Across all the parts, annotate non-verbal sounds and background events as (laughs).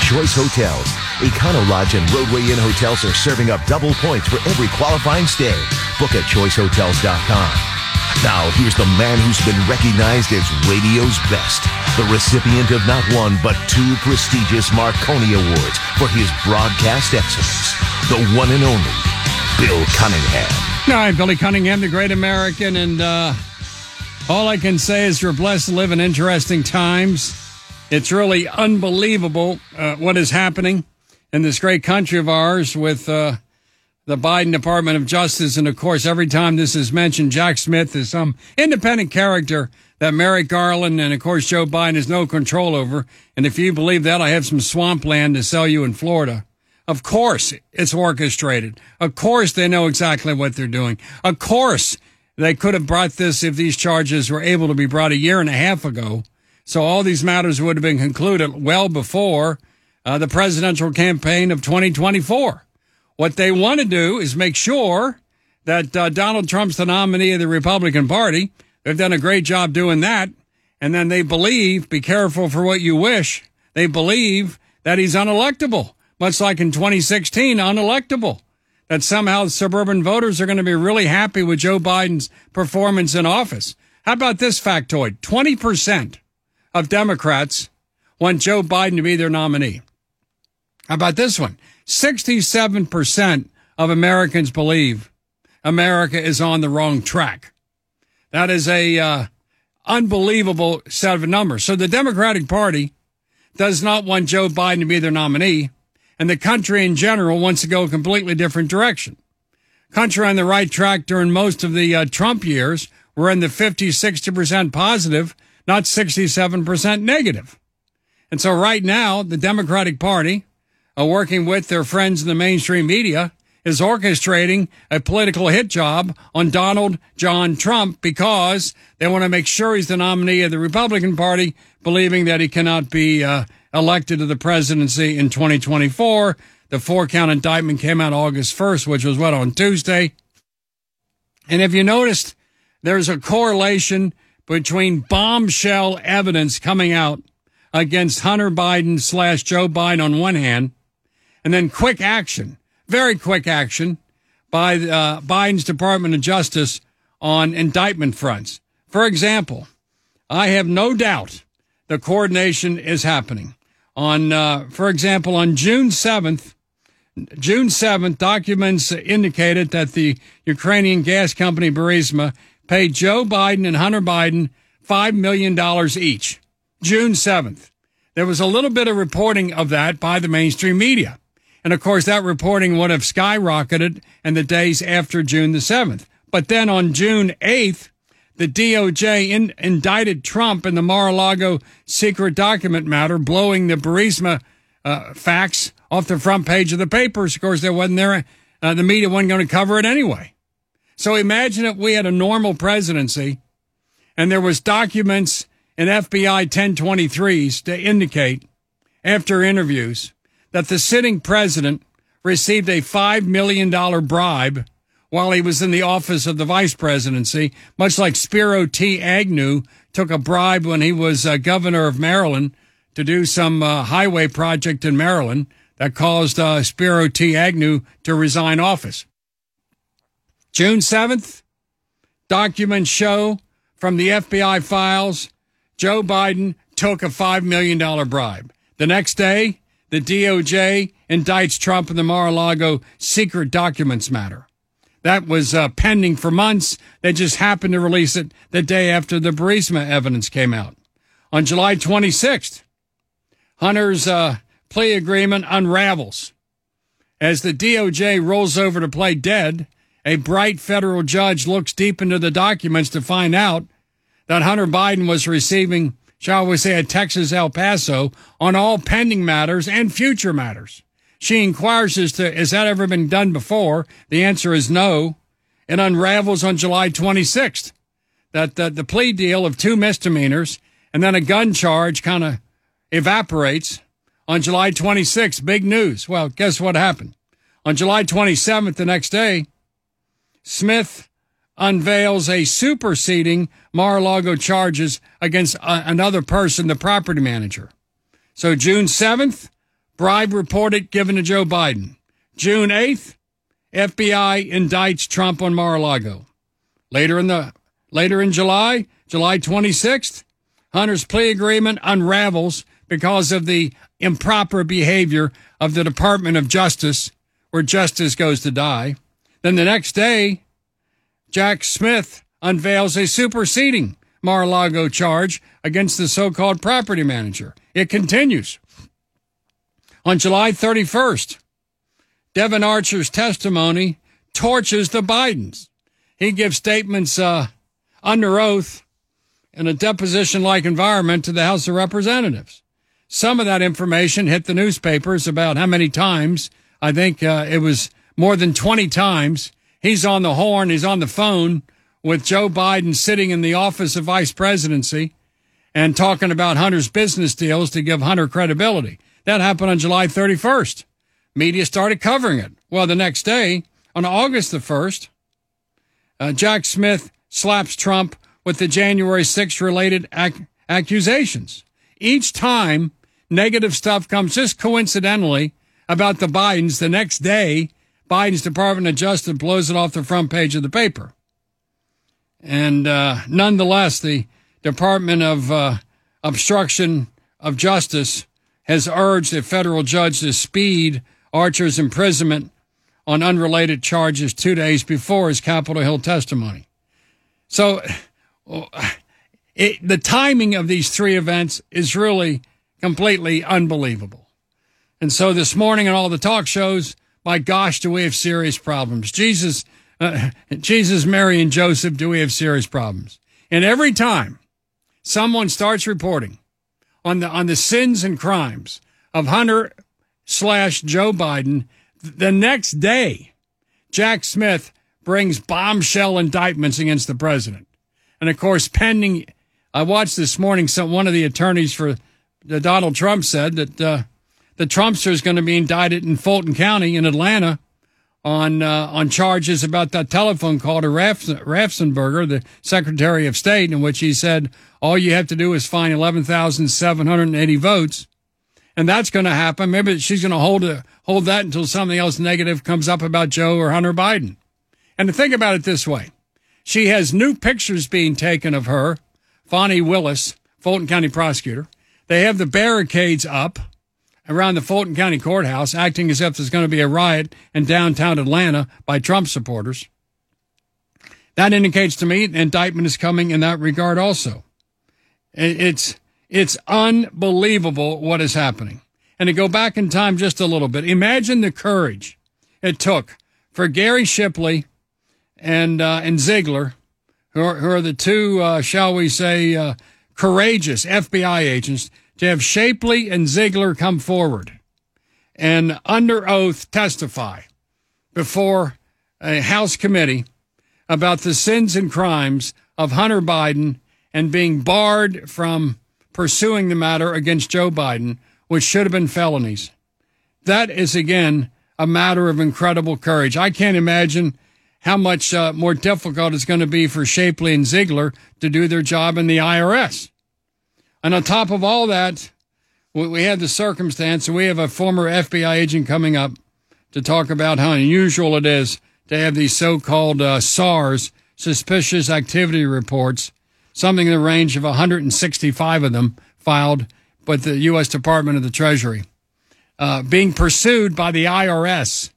Choice Hotels. Econo Lodge and Rodeway Inn hotels are serving up double points for every qualifying stay. Book at choicehotels.com. Now, here's the man who's been recognized as radio's best, the recipient of not one but two prestigious Marconi Awards for his broadcast excellence, the one and only Bill Cunningham. All right, Billy Cunningham, the great American, and uh, all I can say is you're blessed to live in interesting times. It's really unbelievable uh, what is happening in this great country of ours with uh, the Biden Department of Justice. And of course, every time this is mentioned, Jack Smith is some independent character that Merrick Garland and of course Joe Biden has no control over. And if you believe that, I have some swampland to sell you in Florida. Of course, it's orchestrated. Of course, they know exactly what they're doing. Of course, they could have brought this if these charges were able to be brought a year and a half ago. So all these matters would have been concluded well before uh, the presidential campaign of 2024. What they want to do is make sure that uh, Donald Trump's the nominee of the Republican Party. They've done a great job doing that. And then they believe, be careful for what you wish, they believe that he's unelectable, much like in 2016, unelectable. That somehow suburban voters are going to be really happy with Joe Biden's performance in office. How about this factoid? 20% of Democrats want Joe Biden to be their nominee. How about this one? 67% of Americans believe America is on the wrong track. That is a uh, unbelievable set of numbers. So the Democratic Party does not want Joe Biden to be their nominee, and the country in general wants to go a completely different direction. Country on the right track during most of the uh, Trump years were in the 50, 60% positive, not 67% negative. And so right now, the Democratic Party, uh, working with their friends in the mainstream media, is orchestrating a political hit job on Donald John Trump because they want to make sure he's the nominee of the Republican Party, believing that he cannot be uh, elected to the presidency in 2024. The four count indictment came out August 1st, which was what on Tuesday. And if you noticed, there's a correlation between bombshell evidence coming out against Hunter Biden slash Joe Biden on one hand, and then quick action, very quick action by uh, Biden's Department of Justice on indictment fronts. For example, I have no doubt the coordination is happening. On, uh, for example, on June 7th, June 7th, documents indicated that the Ukrainian gas company Burisma paid Joe Biden and Hunter Biden $5 million each. June 7th. There was a little bit of reporting of that by the mainstream media. And of course, that reporting would have skyrocketed in the days after June the 7th. But then on June 8th, the DOJ in, indicted Trump in the Mar-a-Lago secret document matter, blowing the Burisma uh, facts off the front page of the papers. Of course, there wasn't there. Uh, the media wasn't going to cover it anyway. So imagine if we had a normal presidency and there was documents in FBI 1023s to indicate after interviews that the sitting president received a $5 million bribe while he was in the office of the vice presidency, much like Spiro T. Agnew took a bribe when he was uh, governor of Maryland to do some uh, highway project in Maryland that caused uh, Spiro T. Agnew to resign office. June 7th, documents show from the FBI files Joe Biden took a $5 million bribe. The next day, the DOJ indicts Trump in the Mar-a-Lago secret documents matter. That was uh, pending for months. They just happened to release it the day after the Burisma evidence came out. On July 26th, Hunter's uh, plea agreement unravels. As the DOJ rolls over to play dead, a bright federal judge looks deep into the documents to find out that Hunter Biden was receiving, shall we say, a Texas El Paso on all pending matters and future matters. She inquires as to, has that ever been done before? The answer is no. It unravels on July 26th that the, the plea deal of two misdemeanors and then a gun charge kind of evaporates on July 26th. Big news. Well, guess what happened? On July 27th, the next day, Smith unveils a superseding Mar-a-Lago charges against uh, another person, the property manager. So June 7th, bribe reported given to Joe Biden. June 8th, FBI indicts Trump on Mar-a-Lago. Later in the later in July, July 26th, Hunter's plea agreement unravels because of the improper behavior of the Department of Justice, where justice goes to die. Then the next day, Jack Smith unveils a superseding Mar-a-Lago charge against the so-called property manager. It continues. On July 31st, Devon Archer's testimony torches the Bidens. He gives statements uh, under oath in a deposition like environment to the House of Representatives. Some of that information hit the newspapers about how many times I think uh, it was more than 20 times. He's on the horn, he's on the phone with Joe Biden sitting in the office of vice presidency and talking about Hunter's business deals to give Hunter credibility. That happened on July 31st. Media started covering it. Well, the next day, on August the 1st, uh, Jack Smith slaps Trump with the January 6th related ac- accusations. Each time negative stuff comes just coincidentally about the Bidens. The next day, Biden's Department of Justice blows it off the front page of the paper. And uh, nonetheless, the Department of uh, Obstruction of Justice has urged a federal judge to speed Archer's imprisonment on unrelated charges two days before his Capitol Hill testimony. So it, the timing of these three events is really completely unbelievable. And so this morning on all the talk shows, my gosh, do we have serious problems? Jesus, uh, Jesus, Mary, and Joseph, do we have serious problems? And every time someone starts reporting on the on the sins and crimes of Hunter slash Joe Biden, the next day, Jack Smith brings bombshell indictments against the president. And of course, pending, I watched this morning some one of the attorneys for Donald Trump said that uh, the Trumpster is going to be indicted in Fulton County in Atlanta on uh, on charges about that telephone call to Raffensperger, the Secretary of State, in which he said all you have to do is find 11,780 votes, and that's going to happen. Maybe she's going to hold a, hold that until something else negative comes up about Joe or Hunter Biden. And to think about it this way, she has new pictures being taken of her, Fani Willis, Fulton County prosecutor. They have the barricades up around the Fulton County Courthouse, acting as if there's going to be a riot in downtown Atlanta by Trump supporters. That indicates to me an indictment is coming in that regard also. It's, it's unbelievable what is happening. And to go back in time just a little bit, imagine the courage it took for Gary Shapley and, uh, and Ziegler, who are, who are the two, uh, shall we say, uh, courageous FBI agents to have Shapley and Ziegler come forward and under oath testify before a House committee about the sins and crimes of Hunter Biden and being barred from pursuing the matter against Joe Biden, which should have been felonies. That is, again, a matter of incredible courage. I can't imagine how much uh, more difficult it's going to be for Shapley and Ziegler to do their job in the IRS. And on top of all that, we have the circumstance, we have a former FBI agent coming up to talk about how unusual it is to have these so-called uh, SARS, suspicious activity reports, something in the range of 165 of them filed with the U.S. Department of the Treasury. uh, being pursued by the IRS.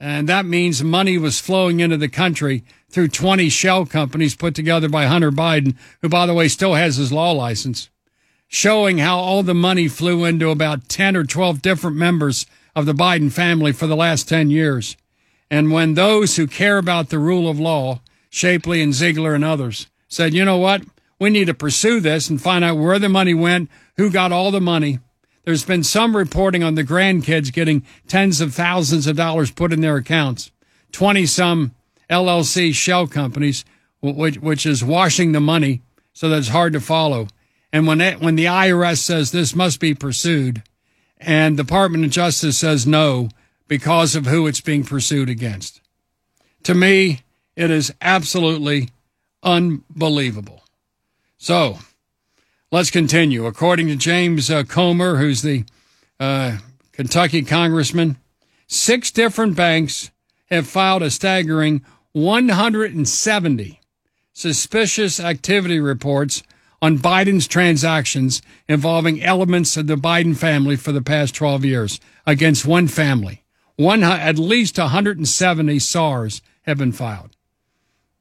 And that means money was flowing into the country through 20 shell companies put together by Hunter Biden, who, by the way, still has his law license, showing how all the money flew into about 10 or 12 different members of the Biden family for the last 10 years. And when those who care about the rule of law, Shapley and Ziegler and others, said, you know what? We need to pursue this and find out where the money went, who got all the money. There's been some reporting on the grandkids getting tens of thousands of dollars put in their accounts. 20 some LLC shell companies, which, which is washing the money so that it's hard to follow. And when, it, when the IRS says this must be pursued and Department of Justice says no because of who it's being pursued against. To me, it is absolutely unbelievable. So let's continue. According to James uh, Comer, who's the uh, Kentucky congressman, six different banks have filed a staggering 170 suspicious activity reports on Biden's transactions involving elements of the Biden family for the past 12 years against one family. One, at least 170 SARS have been filed.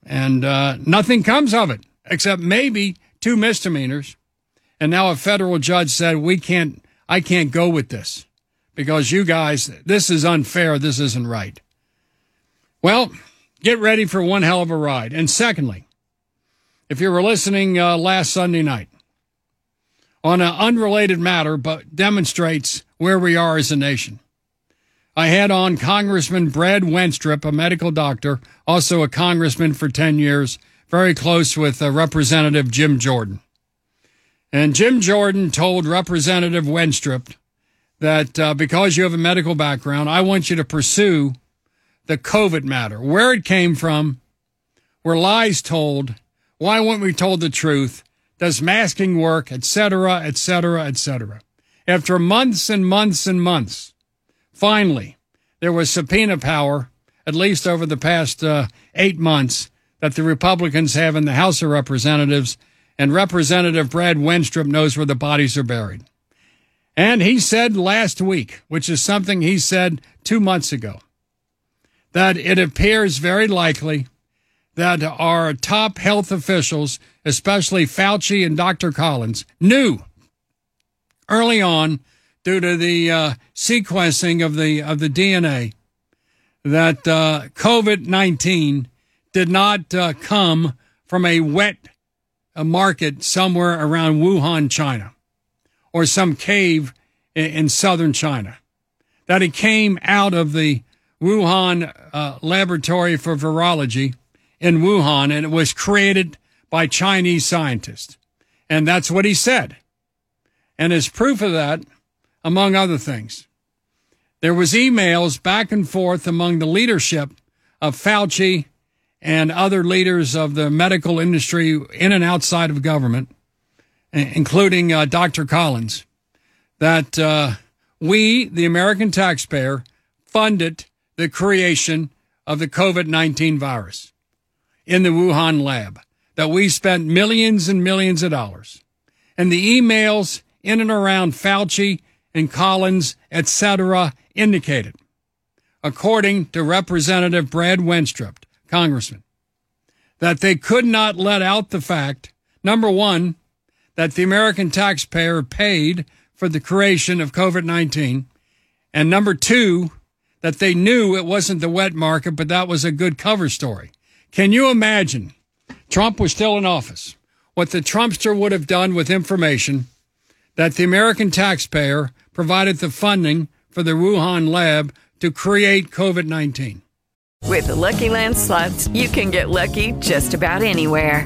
And uh, nothing comes of it except maybe two misdemeanors. And now a federal judge said, we can't, I can't go with this because you guys, this is unfair. This isn't right. Well, get ready for one hell of a ride. And secondly, if you were listening uh, last Sunday night on an unrelated matter, but demonstrates where we are as a nation. I had on Congressman Brad Wenstrup, a medical doctor, also a congressman for 10 years, very close with uh, Representative Jim Jordan. And Jim Jordan told Representative Wenstrup that uh, because you have a medical background, I want you to pursue the COVID matter, where it came from, were lies told, why weren't we told the truth, does masking work, etc., etc., etc. After months and months and months, finally, there was subpoena power, at least over the past uh, eight months, that the Republicans have in the House of Representatives, and Representative Brad Wenstrup knows where the bodies are buried. And he said last week, which is something he said two months ago, that it appears very likely that our top health officials, especially Fauci and Dr. Collins, knew early on, due to the uh, sequencing of the of the DNA, that uh, COVID nineteen did not uh, come from a wet uh, market somewhere around Wuhan, China, or some cave in, in southern China. That it came out of the Wuhan uh, Laboratory for Virology in Wuhan, and it was created by Chinese scientists. And that's what he said. And as proof of that, among other things, there was emails back and forth among the leadership of Fauci and other leaders of the medical industry in and outside of government, including uh, Dr. Collins, that uh, we, the American taxpayer, funded the creation of the COVID 19 virus in the Wuhan lab, that we spent millions and millions of dollars. And the emails in and around Fauci and Collins, etc., indicated, according to Representative Brad Wenstrup, Congressman, that they could not let out the fact, number one, that the American taxpayer paid for the creation of COVID 19, and number two, that they knew it wasn't the wet market, but that was a good cover story. Can you imagine? Trump was still in office. What the Trumpster would have done with information that the American taxpayer provided the funding for the Wuhan lab to create COVID 19. With the Lucky Land slots, you can get lucky just about anywhere.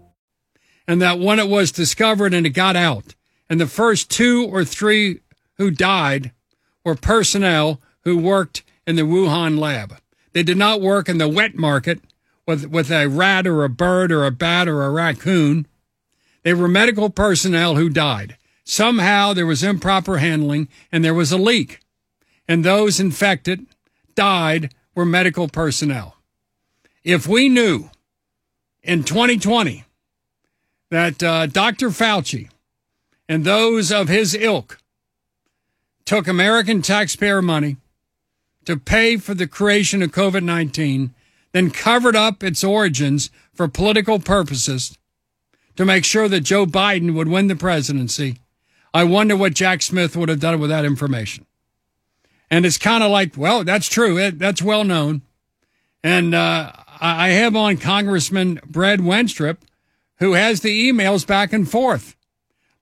And that when it was discovered and it got out, and the first two or three who died were personnel who worked in the Wuhan lab. They did not work in the wet market with, with a rat or a bird or a bat or a raccoon. They were medical personnel who died. Somehow there was improper handling and there was a leak. And those infected died were medical personnel. If we knew in 2020 that uh, Dr. Fauci and those of his ilk took American taxpayer money to pay for the creation of COVID 19, then covered up its origins for political purposes to make sure that Joe Biden would win the presidency, I wonder what Jack Smith would have done with that information. And it's kind of like, well, that's true. It, that's well known. And uh, I have on Congressman Brad Wenstrup, who has the emails back and forth.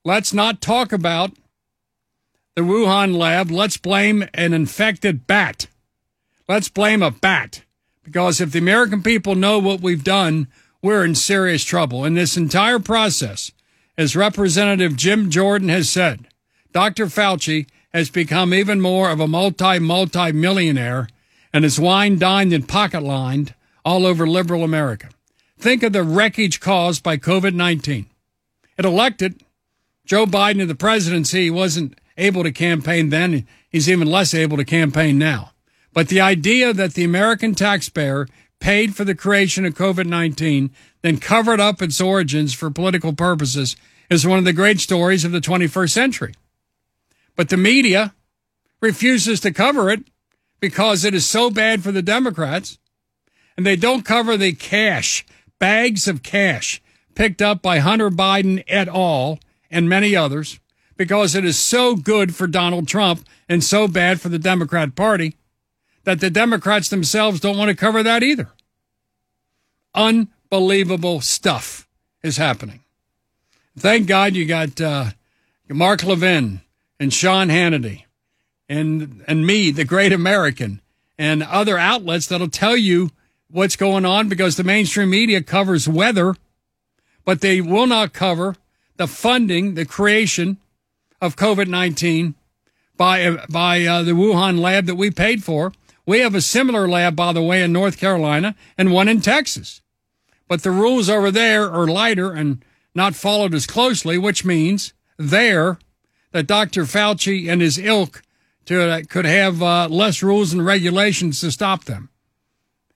Let's not talk about the Wuhan lab. Let's blame an infected bat. Let's blame a bat. Because if the American people know what we've done, we're in serious trouble. In this entire process, as Representative Jim Jordan has said, Dr. Fauci has become even more of a multi, multi millionaire and is wine dined and pocket lined all over liberal America. Think of the wreckage caused by COVID 19. It elected Joe Biden to the presidency. He wasn't able to campaign then. He's even less able to campaign now. But the idea that the American taxpayer paid for the creation of COVID 19, then covered up its origins for political purposes is one of the great stories of the 21st century. But the media refuses to cover it because it is so bad for the Democrats. And they don't cover the cash, bags of cash picked up by Hunter Biden et al. and many others because it is so good for Donald Trump and so bad for the Democrat Party that the Democrats themselves don't want to cover that either. Unbelievable stuff is happening. Thank God you got uh, Mark Levin and Sean Hannity and and me, the great American, and other outlets that'll tell you what's going on because the mainstream media covers weather, but they will not cover the funding, the creation of COVID nineteen by by uh, the Wuhan lab that we paid for. We have a similar lab, by the way, in North Carolina and one in Texas, but the rules over there are lighter and not followed as closely, which means there that Dr. Fauci and his ilk to, uh, could have uh, less rules and regulations to stop them.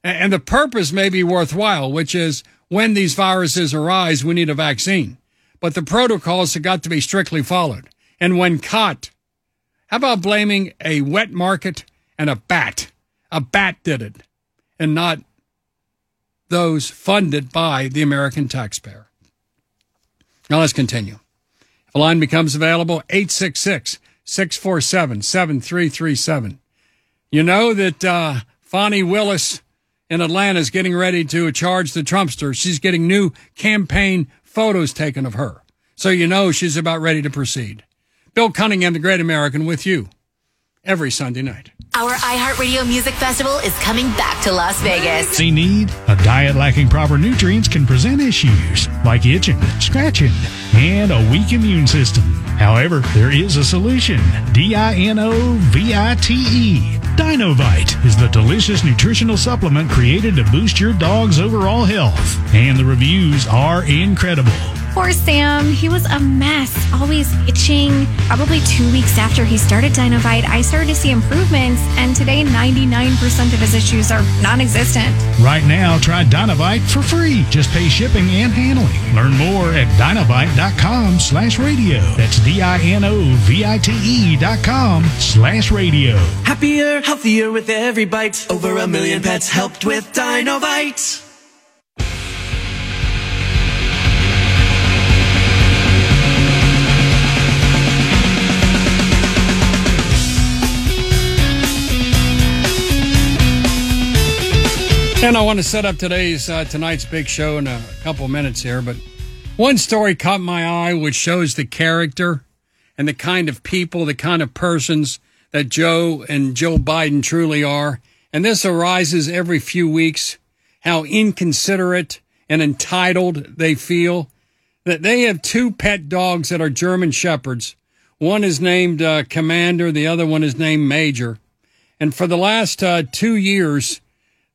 And, the purpose may be worthwhile, which is when these viruses arise, we need a vaccine. But the protocols have got to be strictly followed. And when caught, how about blaming a wet market and a bat? A bat did it, and not those funded by the American taxpayer. Now let's continue. If a line becomes available, 866 647 7337. You know that uh, Fani Willis in Atlanta is getting ready to charge the Trumpster. She's getting new campaign photos taken of her. So you know she's about ready to proceed. Bill Cunningham, the great American, with you every Sunday night. Our iHeartRadio Music Festival is coming back to Las Vegas. See need? A diet lacking proper nutrients can present issues like itching, scratching, and a weak immune system. However, there is a solution. D-I-N-O-V-I-T-E. Dinovite is the delicious nutritional supplement created to boost your dog's overall health. And the reviews are incredible. Poor Sam. He was a mess, always itching. Probably two weeks after he started Dinovite, I started to see improvements, and today 99% of his issues are non existent. Right now, try Dinovite for free. Just pay shipping and handling. Learn more at dinovite.com slash radio. That's D-I-N-O-V-I-T-E dot com slash radio. Happier, healthier with every bite. Over a million pets helped with Dinovite. And I want to set up today's uh, tonight's big show in a couple minutes here, but one story caught my eye, which shows the character and the kind of people, the kind of persons that Joe and Joe Biden truly are. And this arises every few weeks. How inconsiderate and entitled they feel. That they have two pet dogs that are German shepherds. One is named uh, Commander, the other one is named Major. And for the last uh, two years,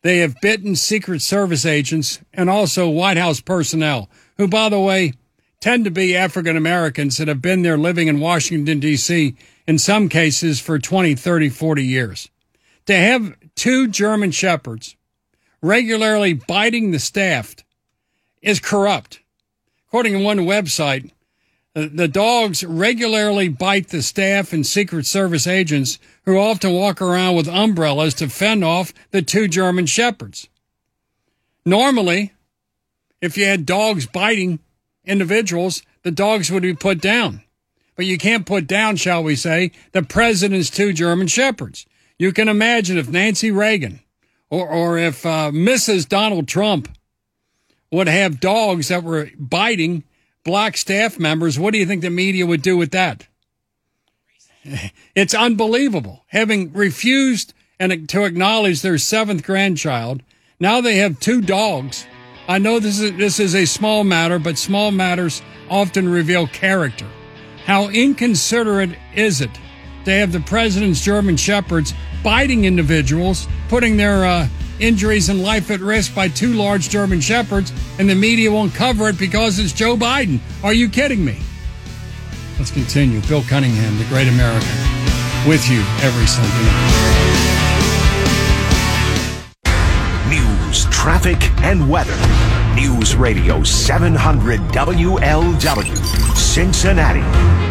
they have bitten Secret Service agents and also White House personnel, who, by the way, tend to be African Americans that have been there living in Washington, D.C., in some cases for 20, 30, 40 years. To have two German shepherds regularly biting the staff is corrupt. According to one website, the dogs regularly bite the staff and Secret Service agents who often walk around with umbrellas to fend off the two German shepherds. Normally, if you had dogs biting individuals, the dogs would be put down. But you can't put down, shall we say, the president's two German shepherds. You can imagine if Nancy Reagan or, or if uh, Mrs. Donald Trump would have dogs that were biting black staff members, what do you think the media would do with that? (laughs) It's unbelievable. Having refused and to acknowledge their seventh grandchild, now they have two dogs. I know this is this is a small matter, but small matters often reveal character. How inconsiderate is it to have the president's German shepherds biting individuals, putting their uh, injuries and life at risk by two large German shepherds, and the media won't cover it because it's Joe Biden. Are you kidding me? Let's continue. Bill Cunningham, the great American, with you every Sunday night. News, traffic, and weather. News Radio 700 WLW, Cincinnati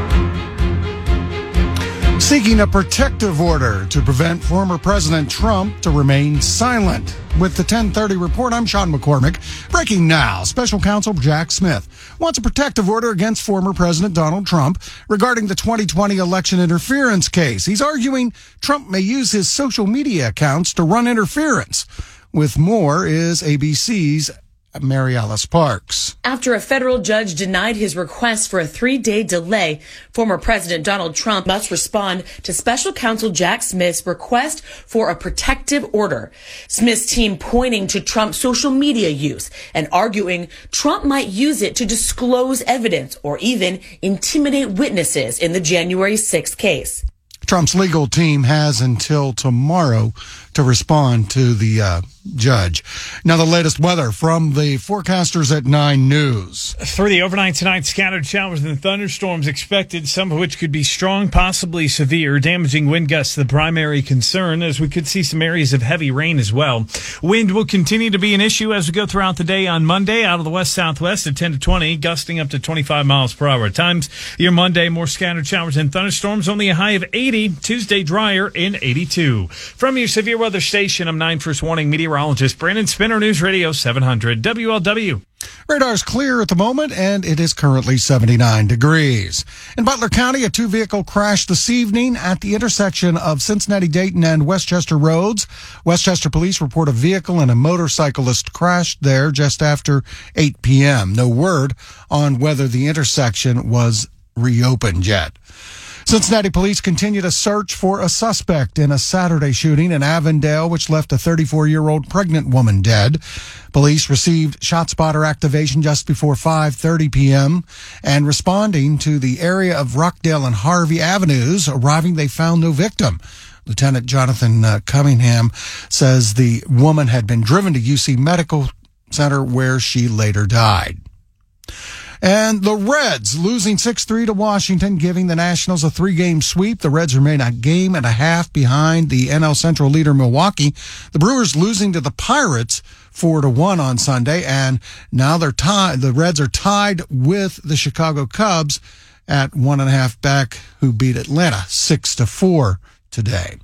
seeking a protective order to prevent former President Trump to remain silent. With the 1030 report, I'm Sean McCormick. Breaking now, special counsel Jack Smith wants a protective order against former President Donald Trump regarding the 2020 election interference case. He's arguing Trump may use his social media accounts to run interference. With more is ABC's Mary Alice Parks. After a federal judge denied his request for a three day delay, former President Donald Trump must respond to special counsel Jack Smith's request for a protective order. Smith's team pointing to Trump's social media use and arguing Trump might use it to disclose evidence or even intimidate witnesses in the January 6th case. Trump's legal team has until tomorrow to respond to the uh, judge. Now, the latest weather from the forecasters at 9 News. Through the overnight tonight, scattered showers and thunderstorms expected, some of which could be strong, possibly severe, damaging wind gusts the primary concern, as we could see some areas of heavy rain as well. Wind will continue to be an issue as we go throughout the day on Monday out of the west southwest at 10 to 20, gusting up to 25 miles per hour at times. Your Monday, more scattered showers and thunderstorms, only a high of 80. Tuesday, drier in 82. From your severe weather station, I'm 9 First Warning meteorologist Brandon Spinner, News Radio 700 WLW. Radar's clear at the moment, and it is currently 79 degrees. In Butler County, a two vehicle crash this evening at the intersection of Cincinnati Dayton and Westchester Roads. Westchester police report a vehicle and a motorcyclist crashed there just after 8 p.m. No word on whether the intersection was reopened yet. Cincinnati police continue to search for a suspect in a Saturday shooting in Avondale, which left a 34 year old pregnant woman dead. Police received shot spotter activation just before 5:30 p.m. and responding to the area of Rockdale and Harvey Avenues, arriving they found no victim. Lieutenant Jonathan uh, Cunningham says the woman had been driven to UC Medical Center where she later died. And the Reds losing 6-3 to Washington, giving the Nationals a three-game sweep. The Reds remain a game and a half behind the NL Central leader Milwaukee. The Brewers losing to the Pirates four to one on Sunday, and now they're tied. The Reds are tied with the Chicago Cubs at one and a half back, who beat Atlanta six to four today.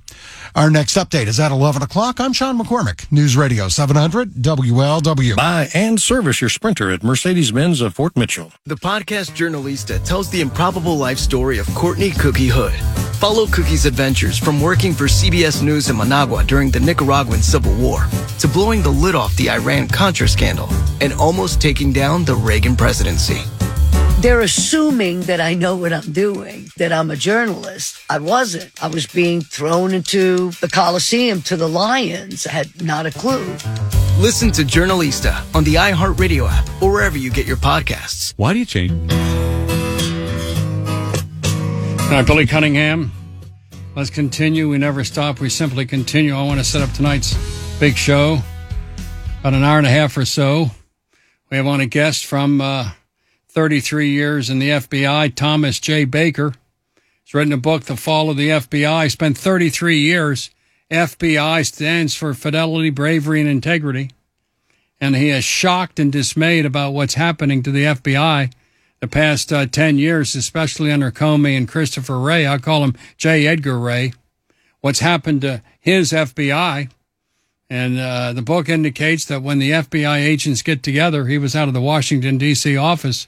Our next update is at 11 o'clock. I'm Sean McCormick, News Radio 700 WLW. Buy and service your Sprinter at Mercedes-Benz of Fort Mitchell. The podcast Journalista tells the improbable life story of Courtney Cookie Hood. Follow Cookie's adventures from working for CBS News in Managua during the Nicaraguan Civil War to blowing the lid off the Iran-Contra scandal and almost taking down the Reagan presidency. They're assuming that I know what I'm doing, that I'm a journalist. I wasn't. I was being thrown into the Coliseum to the lions. I had not a clue. Listen to Journalista on the iHeartRadio app or wherever you get your podcasts. Why do you change? All right, Billy Cunningham. Let's continue. We never stop. We simply continue. I want to set up tonight's big show. About an hour and a half or so. We have on a guest from uh, 33 years in the FBI, Thomas J. Baker. He's written a book, The Fall of the FBI. Spent 33 years. FBI stands for Fidelity, Bravery, and Integrity. And he is shocked and dismayed about what's happening to the FBI the past uh, 10 years, especially under Comey and Christopher Wray. I call him J. Edgar Ray. What's happened to his FBI? And uh, the book indicates that when the FBI agents get together, he was out of the Washington, D.C. office,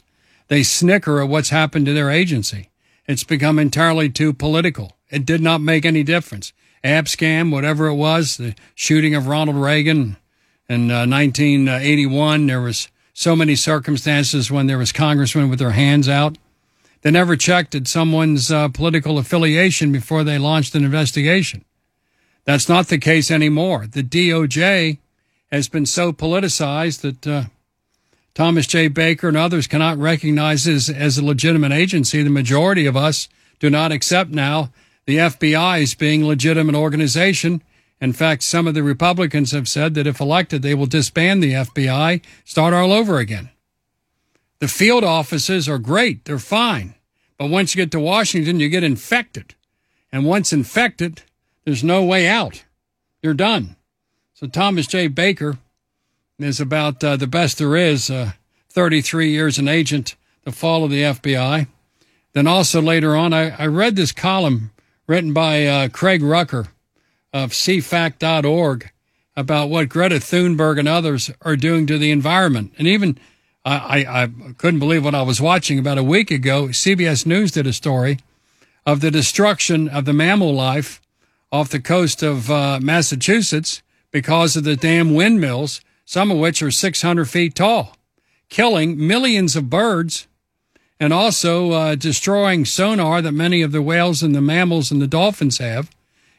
they snicker at what's happened to their agency. It's become entirely too political. It did not make any difference. Abscam, whatever it was, the shooting of Ronald Reagan in uh, 1981, there was so many circumstances when there was congressmen with their hands out. They never checked at someone's uh, political affiliation before they launched an investigation. That's not the case anymore. The DOJ has been so politicized that uh, Thomas J. Baker and others cannot recognize as, as a legitimate agency. The majority of us do not accept now the FBI as being a legitimate organization in fact, some of the Republicans have said that if elected, they will disband the FBI, start all over again. The field offices are great, they're fine. But once you get to Washington, you get infected. And once infected, there's no way out. You're done. So Thomas J. Baker is about uh, the best there is uh, 33 years an agent, the fall of the FBI. Then also later on, I, I read this column written by uh, Craig Rucker of CFACT.org about what Greta Thunberg and others are doing to the environment. And even I, I, I couldn't believe what I was watching about a week ago. CBS News did a story of the destruction of the mammal life off the coast of uh, Massachusetts because of the damn windmills, some of which are 600 feet tall, killing millions of birds and also uh, destroying sonar that many of the whales and the mammals and the dolphins have.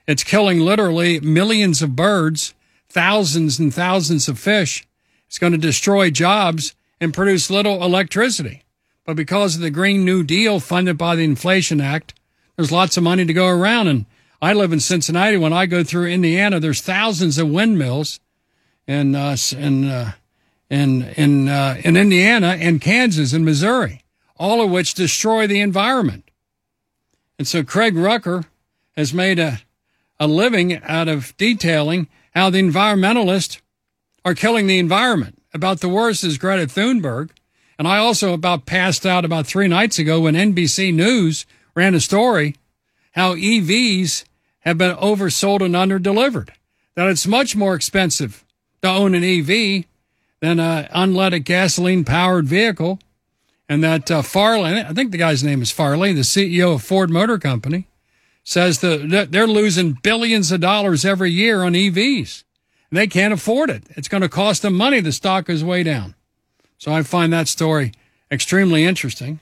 It's killing literally millions of birds, thousands and thousands of fish. It's going to destroy jobs and produce little electricity. But because of the Green New Deal funded by the Inflation Act, there's lots of money to go around. And I live in Cincinnati. When I go through Indiana, there's thousands of windmills in, uh, in, uh, in, in, uh, in Indiana and Kansas and Missouri, all of which destroy the environment. And so Craig Rucker has made a, a living out of detailing how the environmentalists are killing the environment. About the worst is Greta Thunberg. And I also about passed out about three nights ago when NBC News ran a story how EVs have been oversold and underdelivered. That it's much more expensive to own an EV than an unleaded gasoline powered vehicle. And that uh, Farley, I think the guy's name is Farley, the CEO of Ford Motor Company, says that they're losing billions of dollars every year on EVs. They can't afford it. It's going to cost them money. The stock is way down. So I find that story extremely interesting.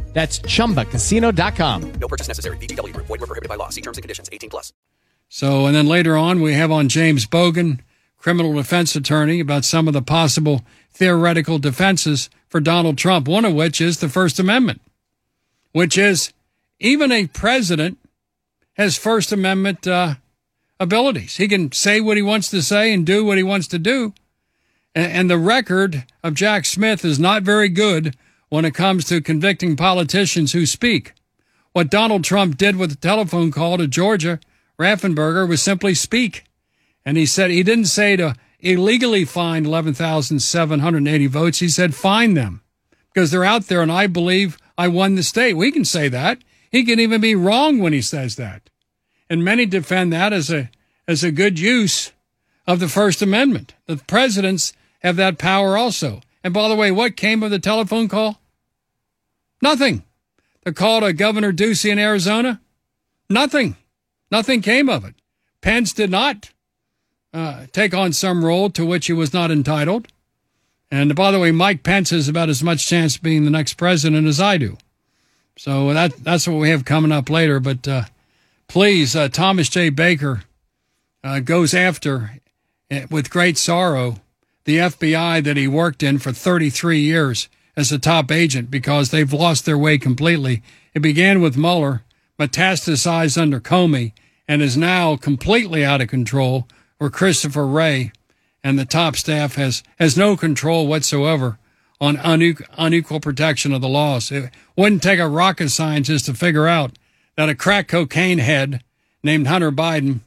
That's ChumbaCasino.com. No purchase necessary. VGW. Void were prohibited by law. See terms and conditions. 18 plus. So, and then later on, we have on James Bogan, criminal defense attorney, about some of the possible theoretical defenses for Donald Trump, one of which is the First Amendment, which is even a president has First Amendment uh, abilities. He can say what he wants to say and do what he wants to do, And, and the record of Jack Smith is not very good when it comes to convicting politicians who speak. What Donald Trump did with the telephone call to Georgia Raffensperger was simply speak. And he said he didn't say to illegally find 11,780 votes. He said find them because they're out there and I believe I won the state. We can say that. He can even be wrong when he says that. And many defend that as a, as a good use of the First Amendment. The presidents have that power also. And by the way, what came of the telephone call? Nothing. The call to Governor Ducey in Arizona? Nothing. Nothing came of it. Pence did not uh, take on some role to which he was not entitled. And by the way, Mike Pence has about as much chance of being the next president as I do. So that that's what we have coming up later. But uh, please, uh, Thomas J. Baker uh, goes after, uh, with great sorrow, the FBI that he worked in for 33 years as a top agent because they've lost their way completely. It began with Mueller, metastasized under Comey, and is now completely out of control where Christopher Wray and the top staff has, has no control whatsoever on unequal, unequal protection of the laws. It wouldn't take a rocket scientist to figure out that a crack cocaine head named Hunter Biden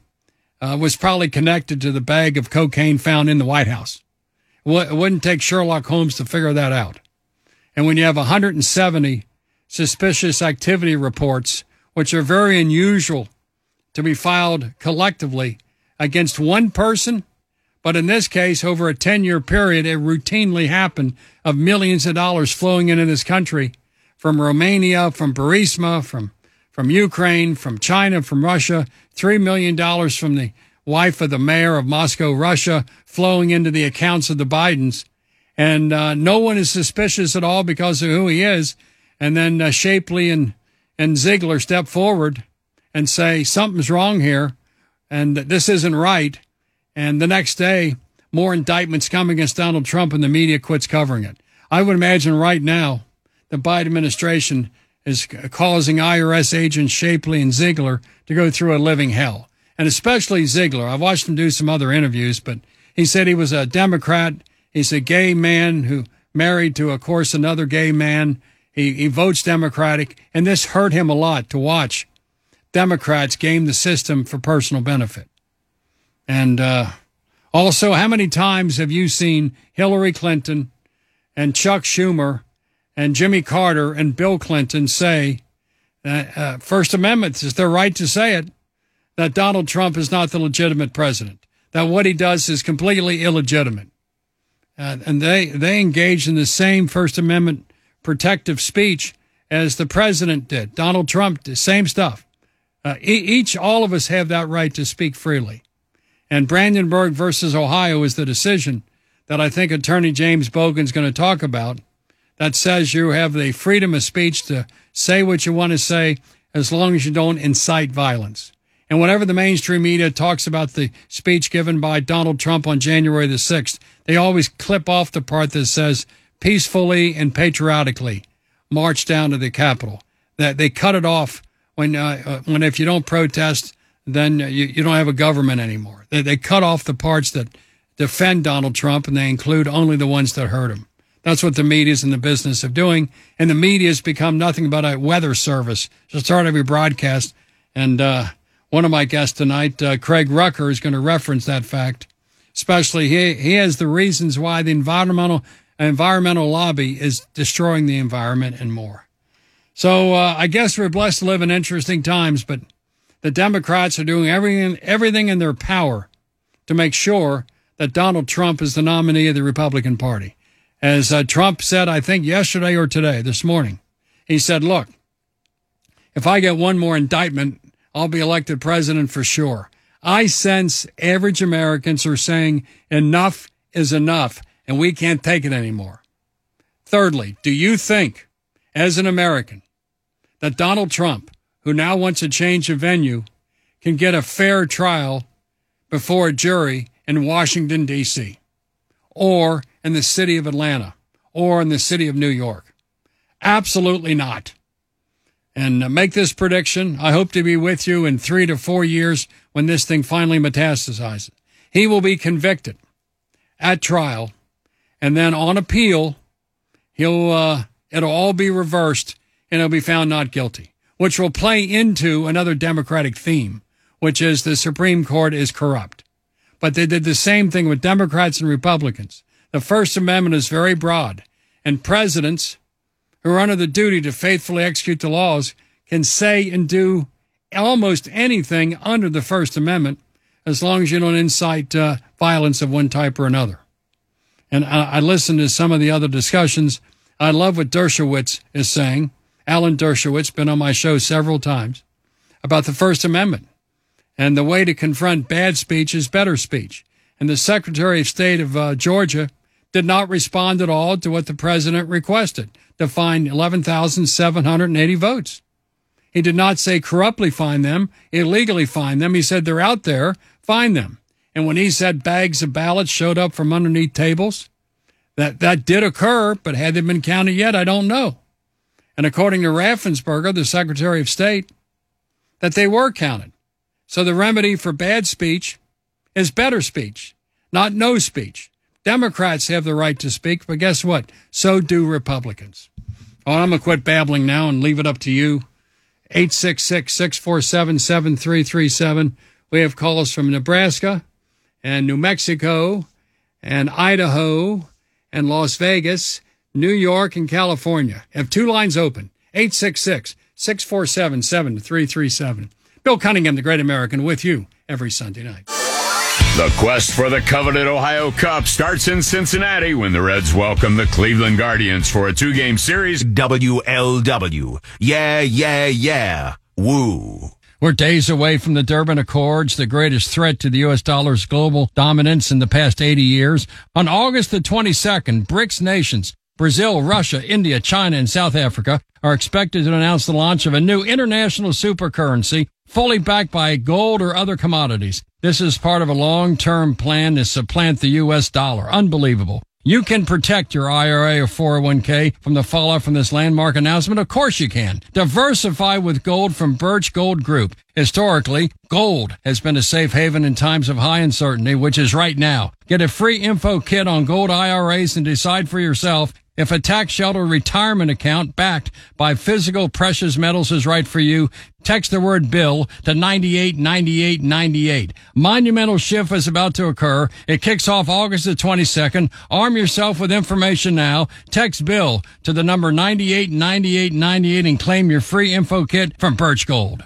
uh, was probably connected to the bag of cocaine found in the White House. It wouldn't take Sherlock Holmes to figure that out. And when you have 170 suspicious activity reports, which are very unusual to be filed collectively against one person, but in this case, over a 10 year period, it routinely happened of millions of dollars flowing into this country from Romania, from Burisma, from, from Ukraine, from China, from Russia, $3 million from the wife of the mayor of Moscow, Russia, flowing into the accounts of the Bidens. And uh, no one is suspicious at all because of who he is. And then uh, Shapley and, and Ziegler step forward and say, something's wrong here and this isn't right. And the next day, more indictments come against Donald Trump and the media quits covering it. I would imagine right now the Biden administration is causing IRS agents Shapley and Ziegler to go through a living hell. And especially Ziegler. I've watched him do some other interviews, but he said he was a Democrat. He's a gay man who married to, of course, another gay man. He, he votes Democratic, and this hurt him a lot to watch Democrats game the system for personal benefit. And uh, also, how many times have you seen Hillary Clinton and Chuck Schumer and Jimmy Carter and Bill Clinton say that uh, First Amendment is their right to say it, that Donald Trump is not the legitimate president, that what he does is completely illegitimate. Uh, and they, they engage in the same First Amendment protective speech as the president did. Donald Trump, the same stuff. Uh, each, all of us have that right to speak freely. And Brandenburg versus Ohio is the decision that I think Attorney James Brogen is going to talk about that says you have the freedom of speech to say what you want to say as long as you don't incite violence. And whenever the mainstream media talks about the speech given by Donald Trump on January the 6th, they always clip off the part that says peacefully and patriotically march down to the Capitol. That they cut it off when uh, uh, when if you don't protest, then you, you don't have a government anymore. They, they cut off the parts that defend Donald Trump and they include only the ones that hurt him. That's what the media is in the business of doing. And the media has become nothing but a weather service So start every broadcast. And uh, one of my guests tonight, uh, Craig Rucker, is going to reference that fact. Especially, he, he has the reasons why the environmental environmental lobby is destroying the environment and more. So uh, I guess we're blessed to live in interesting times, but the Democrats are doing everything, everything in their power to make sure that Donald Trump is the nominee of the Republican Party. As uh, Trump said, I think yesterday or today, this morning, he said, look, if I get one more indictment, I'll be elected president for sure. I sense average Americans are saying enough is enough and we can't take it anymore. Thirdly, do you think, as an American, that Donald Trump, who now wants a change of venue, can get a fair trial before a jury in Washington, D.C., or in the city of Atlanta, or in the city of New York. Absolutely not. And uh, make this prediction. I hope to be with you in three to four years when this thing finally metastasizes. He will be convicted at trial and then on appeal, he'll uh, it'll all be reversed and he'll be found not guilty, which will play into another Democratic theme, which is the Supreme Court is corrupt. But they did the same thing with Democrats and Republicans. The First Amendment is very broad, and presidents who are under the duty to faithfully execute the laws can say and do almost anything under the First Amendment as long as you don't incite uh, violence of one type or another. And I, I listened to some of the other discussions. I love what Dershowitz is saying. Alan Dershowitz, been on my show several times, about the First Amendment. And the way to confront bad speech is better speech. And the Secretary of State of uh, Georgia did not respond at all to what the president requested to find 11,780 votes. He did not say corruptly find them, illegally find them. He said they're out there, find them. And when he said bags of ballots showed up from underneath tables, that, that did occur, but had they been counted yet, I don't know. And according to Raffensperger, the Secretary of State, that they were counted. So the remedy for bad speech is better speech, not no speech. Democrats have the right to speak, but guess what? So do Republicans. Oh, I'm going to quit babbling now and leave it up to you. 866 647 7337. We have calls from Nebraska and New Mexico and Idaho and Las Vegas, New York, and California. Have two lines open 866 647 7337. Bill Cunningham, the Great American, with you every Sunday night. The quest for the coveted Ohio Cup starts in Cincinnati when the Reds welcome the Cleveland Guardians for a two game series. WLW. Yeah, yeah, yeah. Woo. We're days away from the Durban Accords, the greatest threat to the U.S. dollar's global dominance in the past 80 years. On August the 22nd, BRICS nations, Brazil, Russia, India, China, and South Africa are expected to announce the launch of a new international supercurrency fully backed by gold or other commodities. This is part of a long-term plan to supplant the U.S. dollar. Unbelievable. You can protect your IRA or 401k from the fallout from this landmark announcement. Of course you can. Diversify with gold from Birch Gold Group. Historically, gold has been a safe haven in times of high uncertainty, which is right now. Get a free info kit on gold IRAs and decide for yourself if a tax shelter retirement account backed by physical precious metals is right for you, text the word bill to 989898. Monumental shift is about to occur. It kicks off August the 22nd. Arm yourself with information now. Text bill to the number 989898 and claim your free info kit from Birch Gold.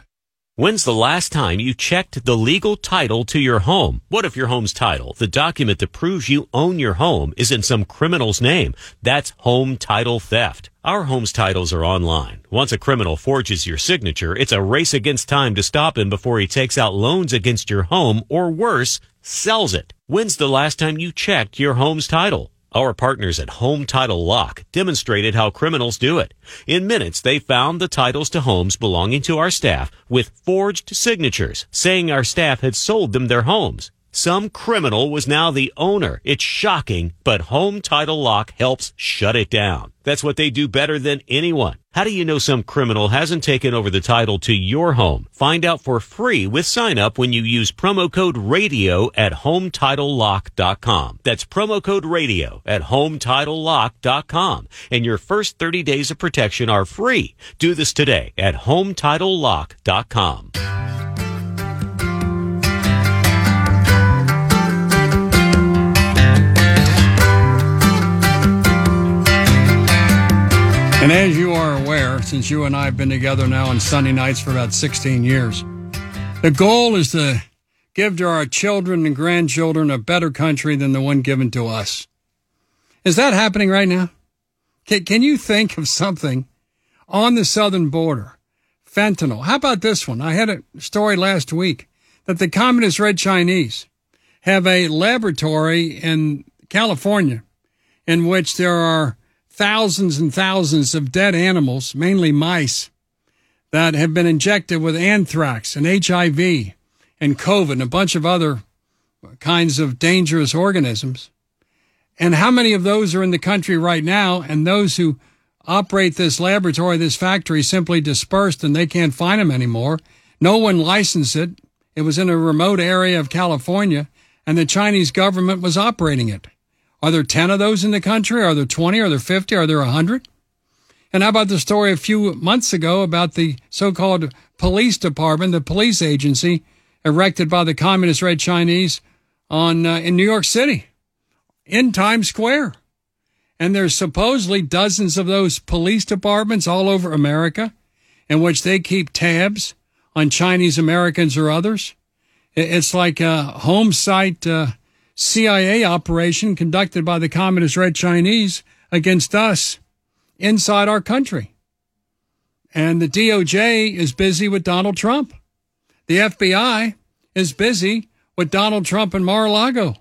When's the last time you checked the legal title to your home? What if your home's title, the document that proves you own your home, is in some criminal's name? That's home title theft. Our home's titles are online. Once a criminal forges your signature, it's a race against time to stop him before he takes out loans against your home or worse, sells it. When's the last time you checked your home's title? Our partners at Home Title Lock demonstrated how criminals do it. In minutes, they found the titles to homes belonging to our staff with forged signatures saying our staff had sold them their homes. Some criminal was now the owner. It's shocking, but Home Title Lock helps shut it down. That's what they do better than anyone. How do you know some criminal hasn't taken over the title to your home? Find out for free with sign up when you use promo code radio at hometitlelock.com. That's promo code radio at hometitlelock.com. And your first 30 days of protection are free. Do this today at hometitlelock.com. And as you are aware, since you and I have been together now on Sunday nights for about 16 years, the goal is to give to our children and grandchildren a better country than the one given to us. Is that happening right now? Can, can you think of something on the southern border? Fentanyl. How about this one? I had a story last week that the communist red Chinese have a laboratory in California in which there are thousands and thousands of dead animals, mainly mice, that have been injected with anthrax and HIV and COVID and a bunch of other kinds of dangerous organisms. And how many of those are in the country right now? And those who operate this laboratory, this factory, simply dispersed and they can't find them anymore. No one licensed it. It was in a remote area of California and the Chinese government was operating it. Are there 10 of those in the country? Are there 20? Are there 50? Are there 100? And how about the story a few months ago about the so-called police department, the police agency erected by the communist red Chinese on uh, in New York City, in Times Square. And there's supposedly dozens of those police departments all over America in which they keep tabs on Chinese Americans or others. It's like a home site uh, CIA operation conducted by the communist red Chinese against us inside our country. And the DOJ is busy with Donald Trump. The FBI is busy with Donald Trump and Mar-a-Lago.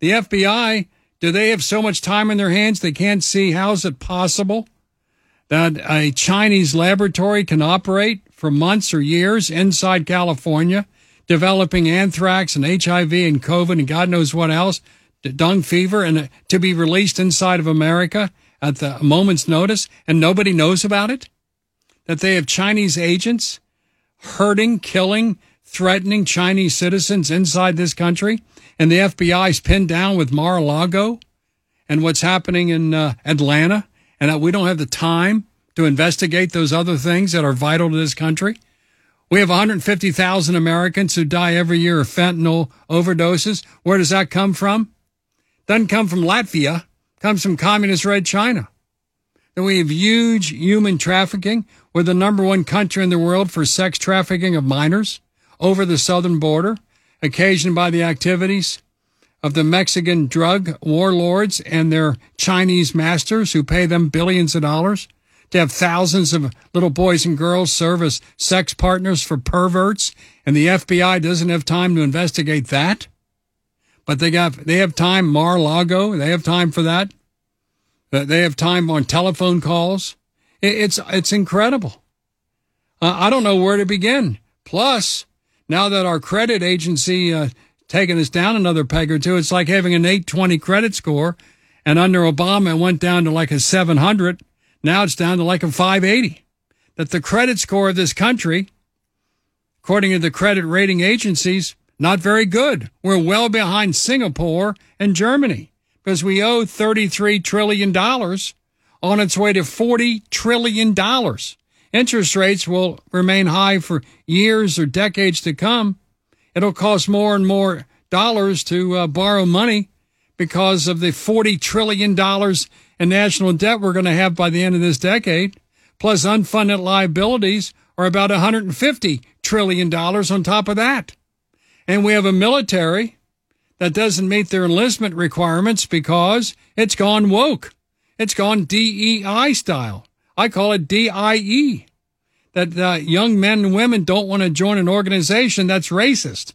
The FBI, do they have so much time in their hands they can't see how is it possible that a Chinese laboratory can operate for months or years inside California, developing anthrax and HIV and COVID and God knows what else, dengue fever, and to be released inside of America at the moment's notice, and nobody knows about it? That they have Chinese agents hurting, killing, threatening Chinese citizens inside this country, and the FBI is pinned down with Mar-a-Lago and what's happening in uh, Atlanta, and that we don't have the time to investigate those other things that are vital to this country. We have 150,000 Americans who die every year of fentanyl overdoses. Where does that come from? Doesn't come from Latvia comes from communist red China. Then we have huge human trafficking. We're the number one country in the world for sex trafficking of minors over the southern border, occasioned by the activities of the Mexican drug warlords and their Chinese masters who pay them billions of dollars to have thousands of little boys and girls serve as sex partners for perverts. And the FBI doesn't have time to investigate that but they got they have time Mar-a-Lago. They have time for that. They have time on telephone calls. It's it's incredible. Uh, I don't know where to begin. Plus, now that our credit agency uh, taking us down another peg or two, it's like having an 820 credit score, and under Obama it went down to like a 700. Now it's down to like a 580. That the credit score of this country, according to the credit rating agencies, not very good. We're well behind Singapore and Germany because we owe $33 trillion on its way to $40 trillion. Interest rates will remain high for years or decades to come. It'll cost more and more dollars to uh, borrow money because of the $40 trillion in national debt we're going to have by the end of this decade, plus unfunded liabilities are about $150 trillion on top of that. And we have a military that doesn't meet their enlistment requirements because it's gone woke. It's gone DEI style. I call it DIE. That uh, young men and women don't want to join an organization that's racist.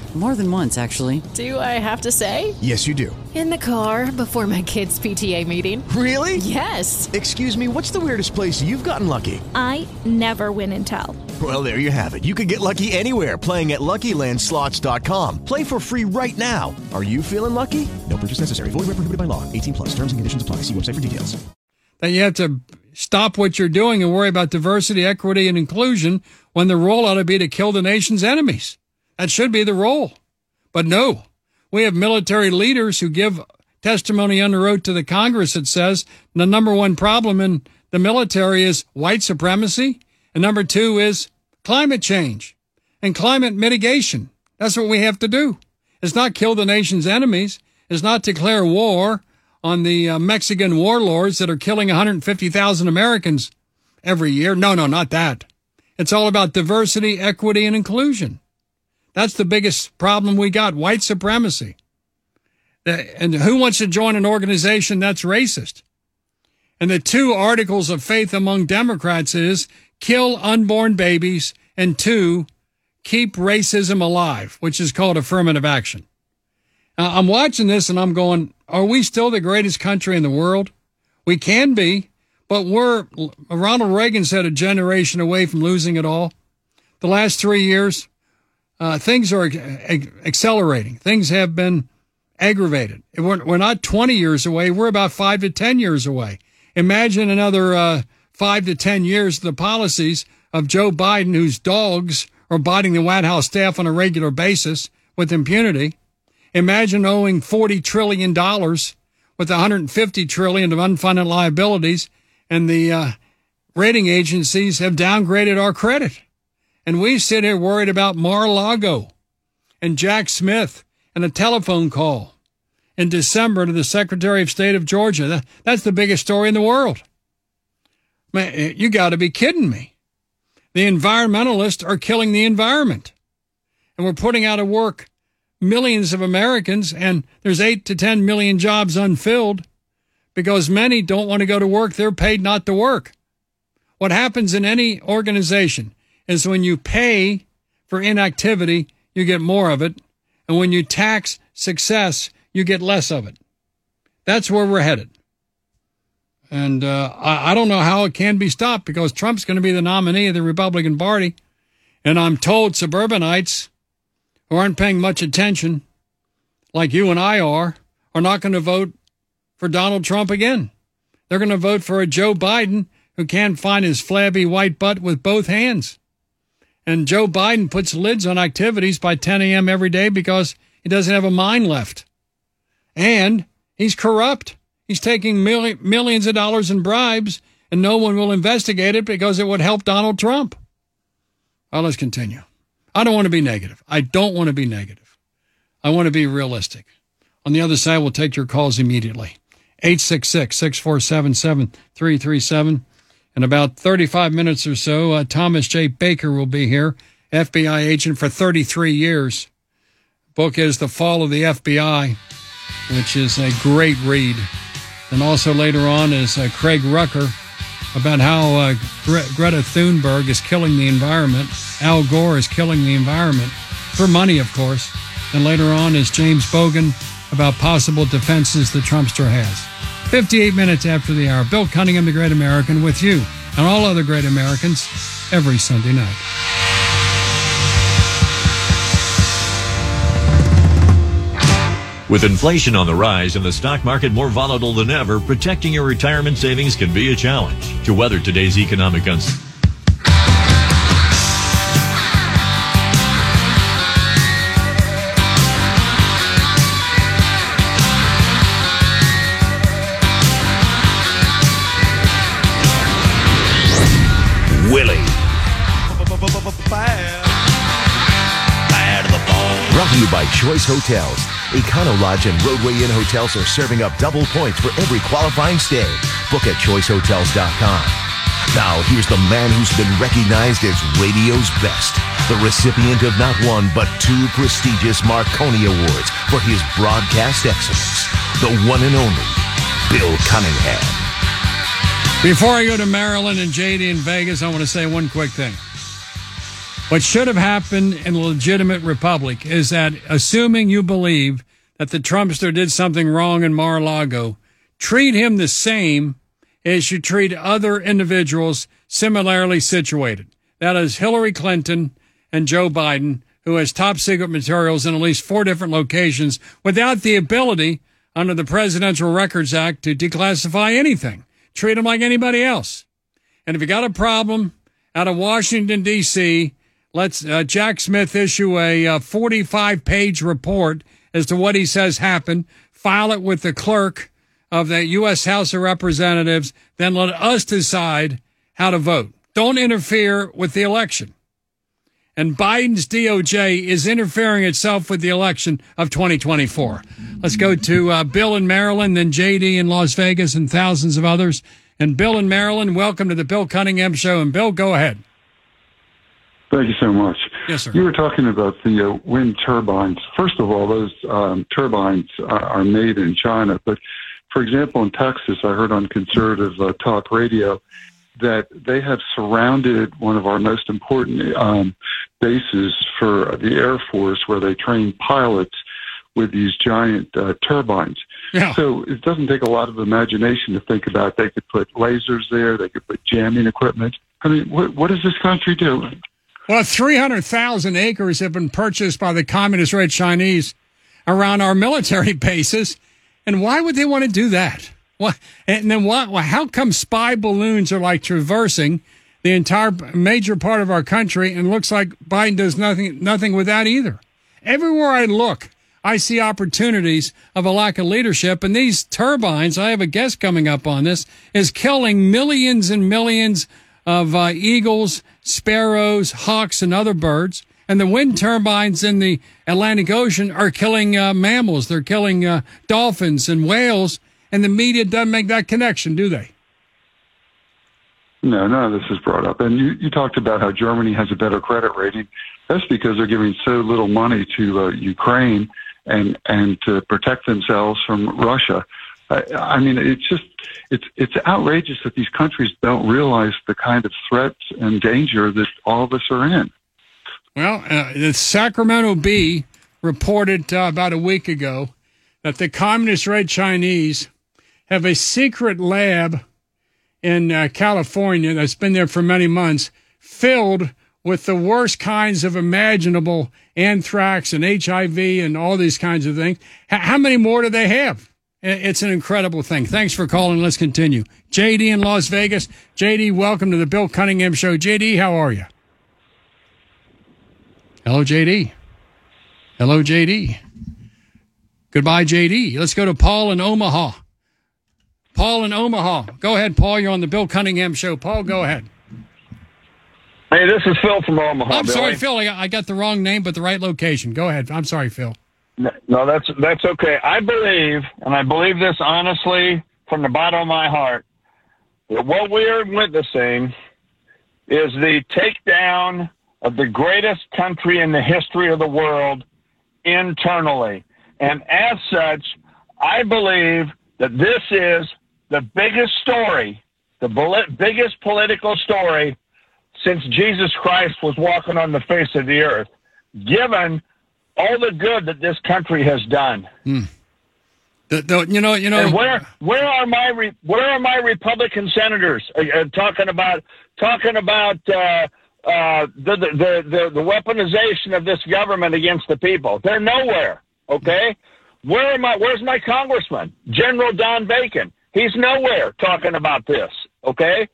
More than once, actually. Do I have to say? Yes, you do. In the car before my kids' PTA meeting. Really? Yes. Excuse me, what's the weirdest place you've gotten lucky? I never win and tell. Well, there you have it. You can get lucky anywhere playing at LuckyLandSlots.com. Play for free right now. Are you feeling lucky? No purchase necessary. Void where prohibited by law. 18 plus. Terms and conditions apply. See website for details. That you have to stop what you're doing and worry about diversity, equity, and inclusion when the role ought to be to kill the nation's enemies. That should be the role. But no, we have military leaders who give testimony under oath to the Congress that says the number one problem in the military is white supremacy, and number two is climate change and climate mitigation. That's what we have to do. It's not kill the nation's enemies. It's not declare war on the uh, Mexican warlords that are killing 150,000 Americans every year. No, no, not that. It's all about diversity, equity, and inclusion. That's the biggest problem we got white supremacy. And who wants to join an organization that's racist? And the two articles of faith among Democrats is kill unborn babies and two, keep racism alive, which is called affirmative action. Now, I'm watching this and I'm going, are we still the greatest country in the world? We can be, but we're, Ronald Reagan said a generation away from losing it all. The last three years, uh, things are accelerating. Things have been aggravated. We're, we're, not 20 years away. We're about five to 10 years away. Imagine another uh, five to 10 years of the policies of Joe Biden, whose dogs are biting the White House staff on a regular basis with impunity. Imagine owing $40 trillion with 150 trillion of unfunded liabilities and the uh, rating agencies have downgraded our credit. And we sit here worried about Mar-a-Lago and Jack Smith and a telephone call in December to the Secretary of State of Georgia. That's the biggest story in the world. Man, eh, you got to be kidding me. The environmentalists are killing the environment. And we're putting out of work millions of Americans, and there's eight to 10 million jobs unfilled because many don't want to go to work. They're paid not to work. What happens in any organization is when you pay for inactivity, you get more of it. And when you tax success, you get less of it. That's where we're headed. And uh, I, I don't know how it can be stopped because Trump's going to be the nominee of the Republican Party. And I'm told suburbanites who aren't paying much attention, like you and I are, are not going to vote for Donald Trump again. They're going to vote for a Joe Biden who can't find his flabby white butt with both hands. And Joe Biden puts lids on activities by 10 a.m. every day because he doesn't have a mind left. And he's corrupt. He's taking millions of dollars in bribes, and no one will investigate it because it would help Donald Trump. Well, let's continue. I don't want to be negative. I don't want to be negative. I want to be realistic. On the other side, we'll take your calls immediately. 866 647 7337. In about 35 minutes or so, uh, Thomas J. Baker will be here, FBI agent for 33 years. Book is The Fall of the FBI, which is a great read. And also later on is uh, Craig Rucker about how uh, Gre- Greta Thunberg is killing the environment. Al Gore is killing the environment for money, of course. And later on is James Brogen about possible defenses the Trumpster has. 58 minutes after the hour. Bill Cunningham, the Great American, with you and all other great Americans every Sunday night. With inflation on the rise and the stock market more volatile than ever, protecting your retirement savings can be a challenge. To weather today's economic uncertainty, you by Choice Hotels. Econo Lodge and Rodeway Inn hotels are serving up double points for every qualifying stay. Book at choicehotels.com. Now, here's the man who's been recognized as radio's best, the recipient of not one but two prestigious Marconi Awards for his broadcast excellence, the one and only Bill Cunningham. Before I go to Maryland and JD in Vegas, I want to say one quick thing. What should have happened in a legitimate republic is that, assuming you believe that the Trumpster did something wrong in Mar-a-Lago, treat him the same as you treat other individuals similarly situated. That is Hillary Clinton and Joe Biden, who has top secret materials in at least four different locations without the ability under the Presidential Records Act to declassify anything. Treat them like anybody else. And if you got a problem out of Washington, D.C., let's uh, Jack Smith issue a uh, 45 page report as to what he says happened, file it with the clerk of the U.S. House of Representatives, then let us decide how to vote. Don't interfere with the election. And Biden's DOJ is interfering itself with the election of 2024. Let's go to uh, Bill in Maryland, then JD in Las Vegas, and thousands of others. And Bill in Maryland, welcome to the Bill Cunningham Show. And Bill, go ahead. Thank you so much. Yes, sir. You were talking about the uh, wind turbines. First of all, those um, turbines are, are made in China. But for example, in Texas, I heard on conservative uh, talk radio that they have surrounded one of our most important um, bases for the Air Force, where they train pilots with these giant uh, turbines. Yeah. So it doesn't take a lot of imagination to think about. They could put lasers there. They could put jamming equipment. I mean, what, what is this country doing? Well, 300,000 acres have been purchased by the communist red Chinese around our military (laughs) bases. And why would they want to do that? What? And then what? How come spy balloons are like traversing the entire major part of our country, and looks like Biden does nothing nothing with that either. Everywhere I look, I see opportunities of a lack of leadership, and these turbines. I have a guest coming up on this is killing millions and millions of uh, eagles, sparrows, hawks, and other birds. And the wind turbines in the Atlantic Ocean are killing uh, mammals. They're killing uh, dolphins and whales. And the media doesn't make that connection, do they? No, of this is brought up. And you, you talked about how Germany has a better credit rating. That's because they're giving so little money to uh, Ukraine and and to protect themselves from Russia. I, I mean, it's just it's it's outrageous that these countries don't realize the kind of threats and danger that all of us are in. Well, uh, the Sacramento Bee reported uh, about a week ago that the communist red Chinese have a secret lab in uh, California that's been there for many months, filled with the worst kinds of imaginable anthrax and HIV and all these kinds of things. H- how many more do they have? It's an incredible thing. Thanks for calling. Let's continue. JD in Las Vegas. JD, welcome to the Bill Cunningham Show. JD, how are you? Hello, JD. Hello, JD. Goodbye, JD. Let's go to Paul in Omaha. Paul in Omaha. Go ahead, Paul. You're on the Bill Cunningham Show. Paul, go ahead. Hey, this is Phil from Omaha. I'm Billy. sorry, Phil. I got the wrong name, but the right location. Go ahead. I'm sorry, Phil. No, that's that's okay. I believe, and I believe this honestly from the bottom of my heart, that what we are witnessing is the takedown of the greatest country in the history of the world internally. And as such, I believe that this is the biggest story, the biggest political story since Jesus Christ was walking on the face of the earth, given all the good that this country has done. Hmm. The, the, you know, you know, And where where are my re, where are my Republican senators uh, uh, talking about talking about uh, uh, the, the the the weaponization of this government against the people? They're nowhere. Okay, where am I? Where's my congressman, General Don Bacon? He's nowhere talking about this. Okay,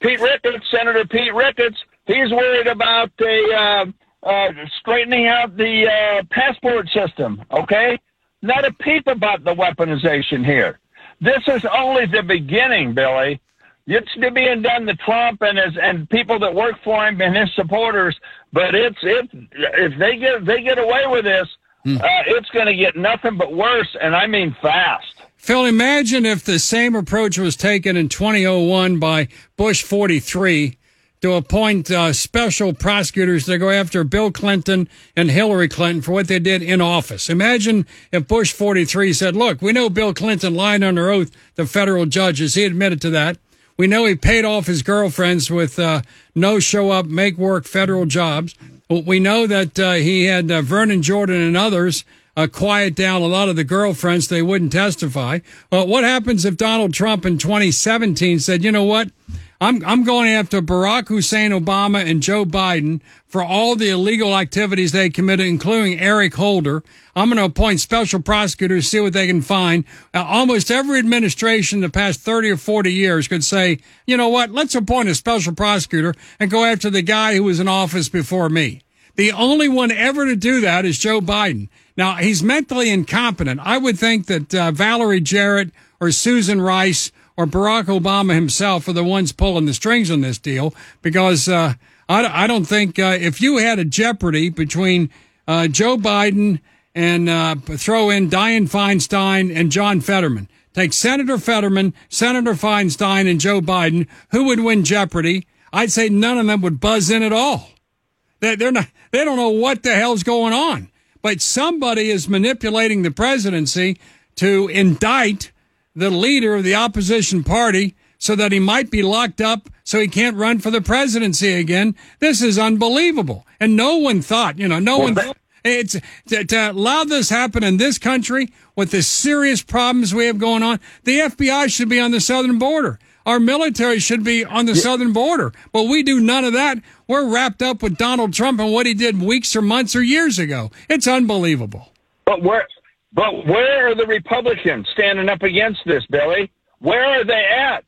Pete Ricketts, Senator Pete Ricketts, he's worried about the uh, straightening out the uh, passport system. Okay, not a peep about the weaponization here. This is only the beginning, Billy. It's being done to Trump and his and people that work for him and his supporters. But it's it if they get if they get away with this, uh, it's going to get nothing but worse, and I mean fast. Phil, imagine if the same approach was taken in 2001 by Bush 43 to appoint uh, special prosecutors to go after Bill Clinton and Hillary Clinton for what they did in office. Imagine if Bush 43 said, look, we know Bill Clinton lied under oath to federal judges. He admitted to that. We know he paid off his girlfriends with uh, no show up, make work federal jobs. We know that uh, he had uh, Vernon Jordan and others uh, quiet down a lot of the girlfriends. They wouldn't testify. Well, what happens if Donald Trump in 2017 said, you know what? I'm, I'm going after Barack Hussein Obama and Joe Biden for all the illegal activities they committed, including Eric Holder. I'm going to appoint special prosecutors, see what they can find. Uh, almost every administration in the past 30 or 40 years could say, you know what? Let's appoint a special prosecutor and go after the guy who was in office before me. The only one ever to do that is Joe Biden. Now, he's mentally incompetent. I would think that uh, Valerie Jarrett or Susan Rice or Barack Obama himself are the ones pulling the strings on this deal because uh, I, I, don't think uh, if you had a jeopardy between uh, Joe Biden and uh, throw in Dianne Feinstein and John Fetterman, take Senator Fetterman, Senator Feinstein, and Joe Biden, who would win jeopardy? I'd say none of them would buzz in at all. They, they're not. They don't know what the hell's going on. But somebody is manipulating the presidency to indict the leader of the opposition party so that he might be locked up so he can't run for the presidency again. This is unbelievable. And no one thought, you know, no one thought it's to, to allow this happen in this country with the serious problems we have going on. The FBI should be on the southern border. Our military should be on the southern border, but we do none of that. We're wrapped up with Donald Trump and what he did weeks or months or years ago. It's unbelievable. But where But where are the Republicans standing up against this, Billy? Where are they at?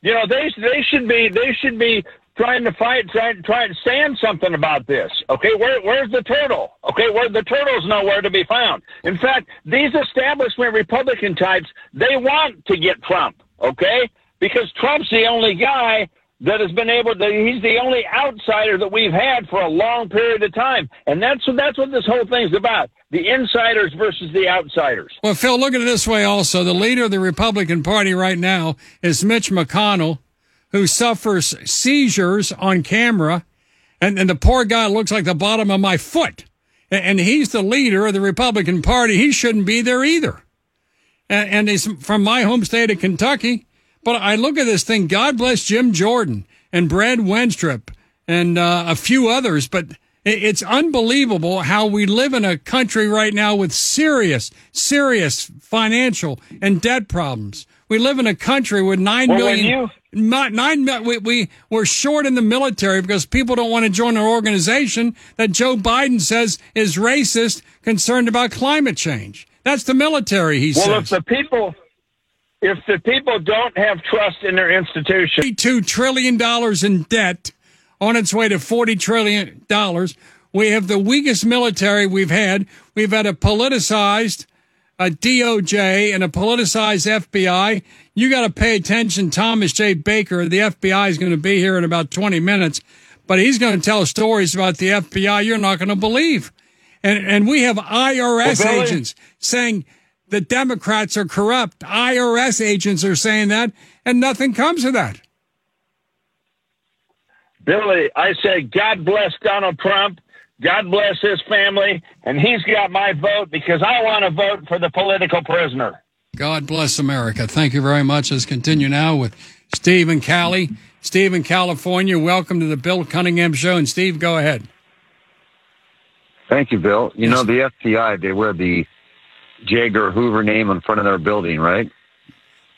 You know, they they should be they should be trying to fight, trying trying saying something about this. Okay, where where's the turtle? Okay, where the turtle's nowhere to be found. In fact, these establishment Republican types they want to get Trump. Okay, because Trump's the only guy that has been able to he's the only outsider that we've had for a long period of time and that's what that's what this whole thing's about the insiders versus the outsiders Well, Phil, look at it this way also. The leader of the Republican Party right now is Mitch McConnell, who suffers seizures on camera, and, and the poor guy looks like the bottom of my foot. And, and he's the leader of the Republican Party. He shouldn't be there either. And, and he's from my home state of Kentucky. But I look at this thing. God bless Jim Jordan and Brad Wenstrup and uh, a few others, but it's unbelievable how we live in a country right now with serious, serious financial and debt problems. We live in a country with nine Well, million. Not nine. We, we we're short in the military because people don't want to join an organization that Joe Biden says is racist, concerned about climate change. That's the military. He well says. if the people if the people don't have trust in their institution $2 trillion in debt on its way to $40 trillion. We have the weakest military we've had. We've had a politicized a DOJ and a politicized FBI. You got to pay attention. Thomas J. Baker, the FBI, is going to be here in about 20 minutes, but he's going to tell stories about the FBI you're not going to believe. And, and we have IRS Well, agents saying the Democrats are corrupt. IRS agents are saying that, and nothing comes of that. Billy, I say God bless Donald Trump. God bless his family, and he's got my vote because I want to vote for the political prisoner. God bless America. Thank you very much. Let's continue now with Steve and Callie. Steve in California, welcome to the Bill Cunningham Show. And Steve, go ahead. Thank you, Bill. You know, the FBI, they wear the J. Edgar Hoover name in front of their building, right?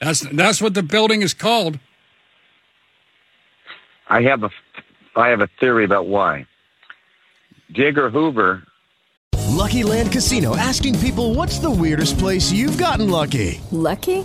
That's that's what the building is called. I have a, I have a theory about why. J. Edgar Hoover, Lucky Land Casino asking people what's the weirdest place you've gotten lucky? Lucky?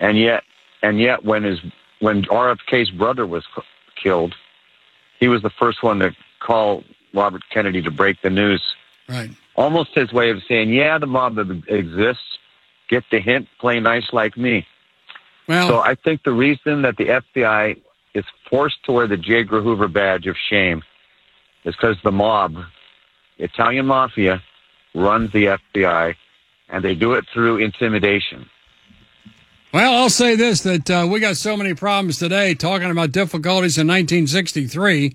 And yet, and yet, when his when RFK's brother was killed, he was the first one to call Robert Kennedy to break the news. Right. Almost his way of saying, "Yeah, the mob exists. Get the hint. Play nice like me." Well, so I think the reason that the FBI is forced to wear the J. Edgar Hoover badge of shame is because the mob, Italian mafia, runs the FBI, and they do it through intimidation. Well, I'll say this that uh, we got so many problems today talking about difficulties in 1963.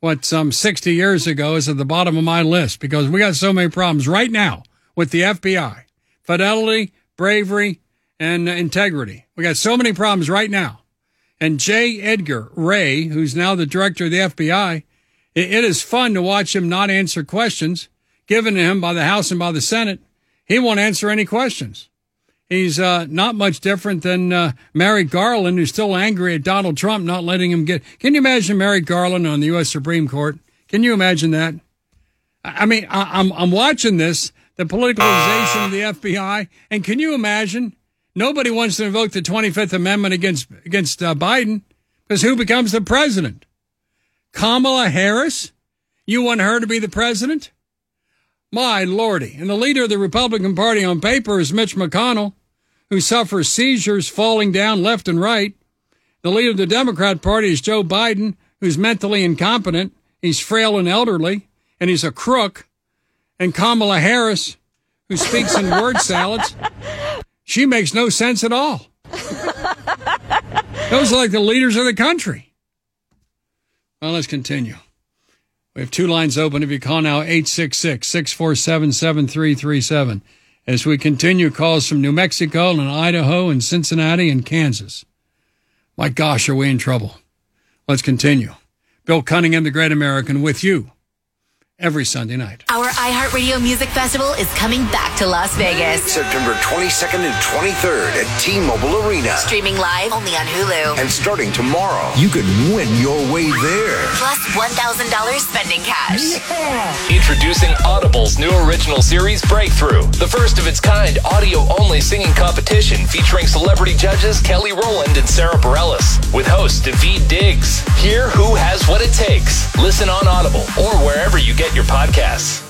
What some 60 years ago is at the bottom of my list because we got so many problems right now with the FBI fidelity, bravery, and integrity. We got so many problems right now. And J. Edgar Wray, who's now the director of the FBI, it, it is fun to watch him not answer questions given to him by the House and by the Senate. He won't answer any questions. He's uh, not much different than uh, Merrick Garland, who's still angry at Donald Trump not letting him get. Can you imagine Merrick Garland on the U.S. Supreme Court? Can you imagine that? I mean, I, I'm I'm watching this, the politicalization of the FBI, and can you imagine? Nobody wants to invoke the 25th Amendment against against uh, Biden because who becomes the president? Kamala Harris? You want her to be the president? My lordy! And the leader of the Republican Party on paper is Mitch McConnell who suffers seizures falling down left and right. The leader of the Democrat Party is Joe Biden, who's mentally incompetent. He's frail and elderly, and he's a crook. And Kamala Harris, who speaks in word (laughs) salads, she makes no sense at all. Those are like the leaders of the country. Well, let's continue. We have two lines open. If you call now, 866 647 7337. As we continue calls from New Mexico and Idaho and Cincinnati and Kansas. My gosh, are we in trouble? Let's continue. Bill Cunningham, the Great American, with you every Sunday night. Our iHeartRadio Music Festival is coming back to Las Vegas. September 22nd and 23rd at T-Mobile Arena. Streaming live only on Hulu. And starting tomorrow, you could win your way there. Plus $1,000 spending cash. Introducing Audible's new original series, Breakthrough, the first of its kind audio only singing competition featuring celebrity judges Kelly Rowland and Sara Bareilles, with host Daveed Diggs. Hear who has what it takes. Listen on Audible or wherever you get your podcasts.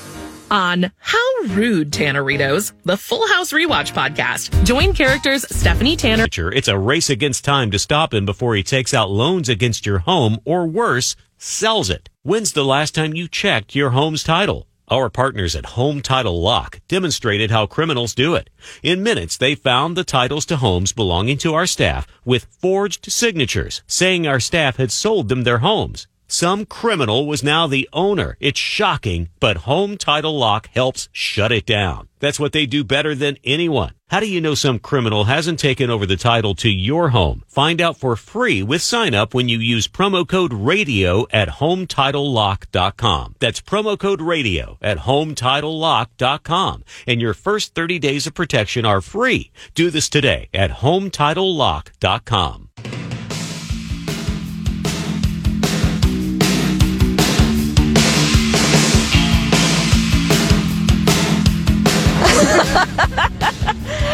On How Rude Tanneritos, the Full House Rewatch podcast. Join characters Stephanie Tanner. It's a race against time to stop him before he takes out loans against your home or worse, sells it. When's the last time you checked your home's title? Our partners at Home Title Lock demonstrated how criminals do it. In minutes, they found the titles to homes belonging to our staff with forged signatures saying our staff had sold them their homes. Some criminal was now the owner. It's shocking, but Home Title Lock helps shut it down. That's what they do better than anyone. How do you know some criminal hasn't taken over the title to your home? Find out for free with sign up when you use promo code radio at hometitlelock.com. That's promo code radio at hometitlelock.com. And your first 30 days of protection are free. Do this today at hometitlelock.com.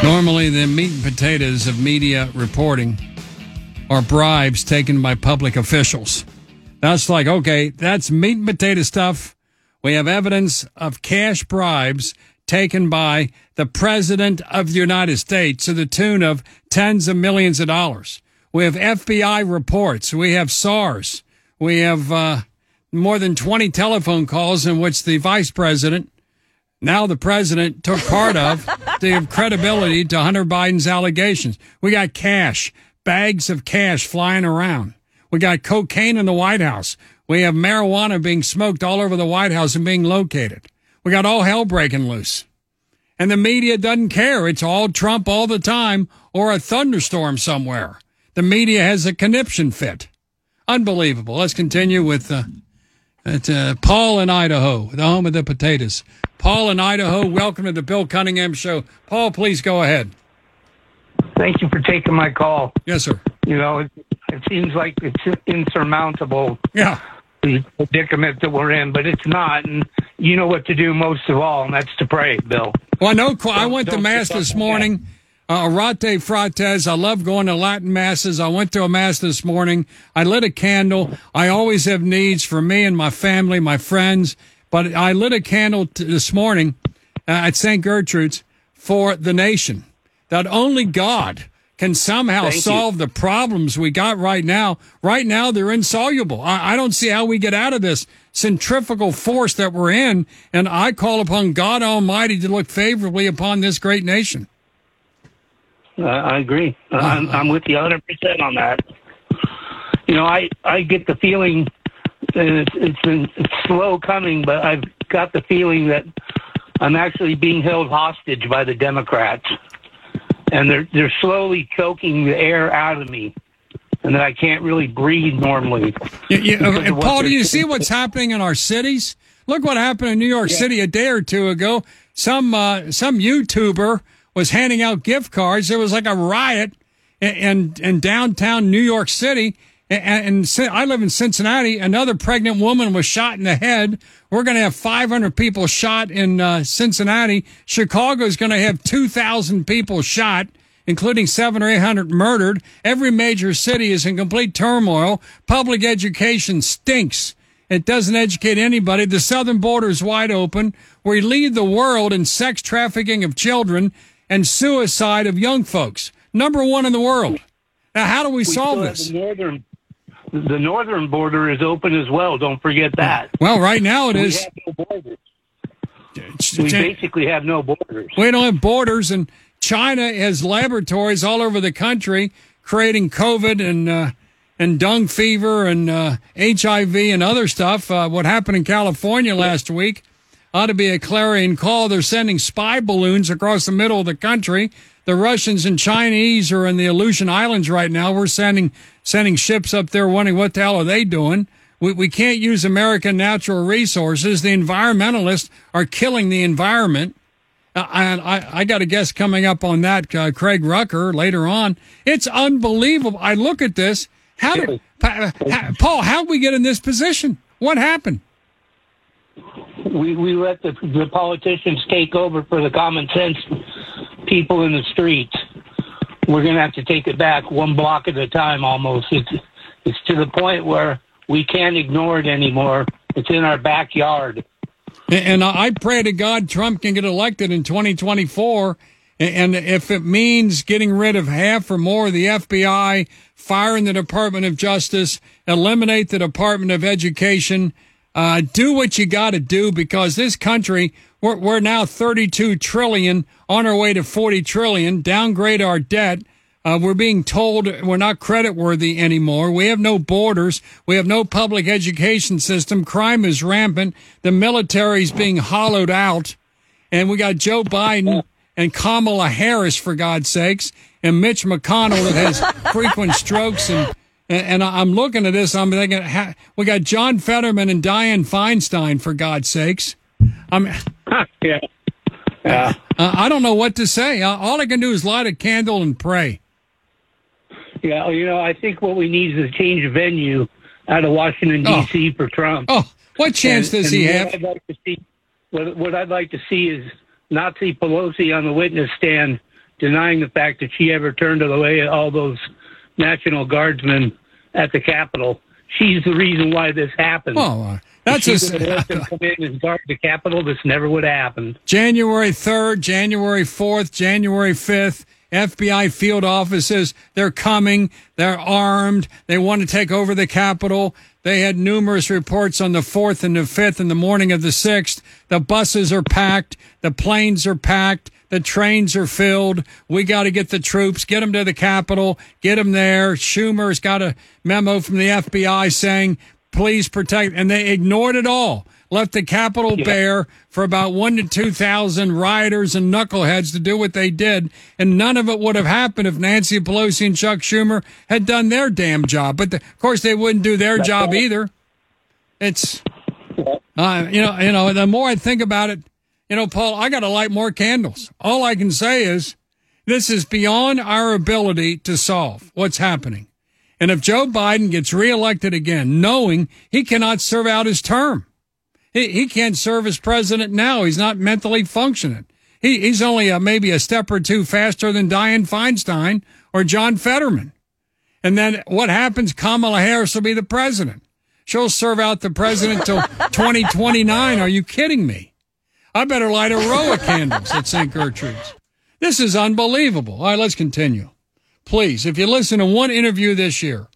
Normally, the meat and potatoes of media reporting are bribes taken by public officials. That's like, okay, that's meat and potato stuff. We have evidence of cash bribes taken by the President of the United States to the tune of tens of millions of dollars. We have FBI reports. We have SARS. We have uh, more than 20 telephone calls in which the vice president now the president took part of (laughs) to give credibility to Hunter Biden's allegations. We got cash, bags of cash flying around. We got cocaine in the White House. We have marijuana being smoked all over the White House and being located. We got all hell breaking loose. And the media doesn't care. It's all Trump all the time or a thunderstorm somewhere. The media has a conniption fit. Unbelievable. Let's continue with uh, at, uh, Paul in Idaho, the home of the potatoes. Paul in Idaho, welcome to the Bill Cunningham Show. Paul, please go ahead. Thank you for taking my call. Yes, sir. You know, it, it seems like it's insurmountable. Yeah. The predicament that we're in, but it's not. And you know what to do most of all, and that's to pray, Bill. Well, no, I went to Mass this morning. Uh, Orate Fratres. I love going to Latin masses. I went to a mass this morning. I lit a candle. I always have needs for me and my family, my friends. But I lit a candle t- this morning uh, at St. Gertrude's for the nation. That only God can somehow Thank you. solve the problems we got right now. Right now, they're insoluble. I, I don't see how we get out of this centrifugal force that we're in. And I call upon God Almighty to look favorably upon this great nation. Uh, I agree. I'm, (laughs) I'm with you 100 percent on that. You know, I I get the feeling, and it's, it's been it's slow coming, but I've got the feeling that I'm actually being held hostage by the Democrats, and they're they're slowly choking the air out of me, and that I can't really breathe normally. You- you- because of what Paul, do you see what's happening in our cities? Look what happened in New York City a day or two ago. Some uh, some YouTuber was handing out gift cards. There was like a riot in in, in downtown New York City. And, and I live in Cincinnati. Another pregnant woman was shot in the head. We're going to have 500 people shot in uh, Cincinnati. Chicago is going to have 2,000 people shot including seven or eight hundred murdered. Every major city is in complete turmoil. Public education stinks. It doesn't educate anybody. The southern border is wide open. We lead the world in sex trafficking of children and suicide of young folks. Number one in the world. Now, how do we, solve still have this? The northern, the northern border is open as well. Don't forget that. Well, right now it we is. Have no borders. We basically have no borders. We don't have borders, and China has laboratories all over the country creating COVID and uh, and dengue fever and uh, HIV and other stuff. Uh, what happened in California last week? Ought to be a clarion call. They're sending spy balloons across the middle of the country. The Russians and Chinese are in the Aleutian Islands right now. We're sending sending ships up there, wondering what the hell are they doing. We, we can't use American natural resources. The environmentalists are killing the environment. Uh, and I, I got a guest coming up on that, uh, Craig Rucker, later on. It's unbelievable. I look at this. How did, ha- Paul, how did we get in this position? What happened? We we let the the politicians take over for the common sense people in the streets. We're going to have to take it back one block at a time. Almost, it's it's to the point where we can't ignore it anymore. It's in our backyard. And I pray to God Trump can get elected in 2024. And if it means getting rid of half or more of the FBI, firing the Department of Justice, eliminate the Department of Education, uh, do what you got to do because this country, we're, we're now 32 trillion on our way to 40 trillion, downgrade our debt. Uh, we're being told we're not credit worthy anymore. We have no borders. We have no public education system. Crime is rampant. The military is being hollowed out. And we got Joe Biden and Kamala Harris, for God's sakes, and Mitch McConnell that has (laughs) frequent strokes. And, and I'm looking at this. I'm thinking, we got John Fetterman and Dianne Feinstein, for God's sakes. I'm, (laughs) yeah. Yeah. Uh, I don't know what to say. Uh, all I can do is light a candle and pray. Yeah, you know, I think what we need is a change of venue out of Washington D.C. for Trump. Oh, what chance And- does and he have? I'd like see, what, what I'd like to see is Nazi Pelosi on the witness stand denying the fact that she ever turned away all those National Guardsmen at the Capitol. She's the reason why this happened. Oh, uh, that's if a- she would let them come in and guard the Capitol. This never would have happened. January 3rd, January 4th, January 5th, FBI field offices, they're coming, they're armed, they want to take over the Capitol. They had numerous reports on the 4th and the 5th and the morning of the 6th. The buses are packed, the planes are packed, the trains are filled. We got to get the troops, get them to the Capitol, get them there. Schumer's got a memo from the FBI saying, please protect, and they ignored it all. Left the Capitol bare for about one to 2,000 rioters and knuckleheads to do what they did. And none of it would have happened if Nancy Pelosi and Chuck Schumer had done their damn job. But the, of course, they wouldn't do their job either. It's, uh, you know, you know, the more I think about it, you know, Paul, I got to light more candles. All I can say is this is beyond our ability to solve what's happening. And if Joe Biden gets reelected again, knowing he cannot serve out his term, he, he can't serve as president now. He's not mentally functioning. He, he's only a, maybe a step or two faster than Dianne Feinstein or John Fetterman. And then what happens? Kamala Harris will be the president. She'll serve out the president till (laughs) 2029. Are you kidding me? I better light a row of candles at St. Gertrude's. This is unbelievable. All right, let's continue. Please, if you listen to one interview this year,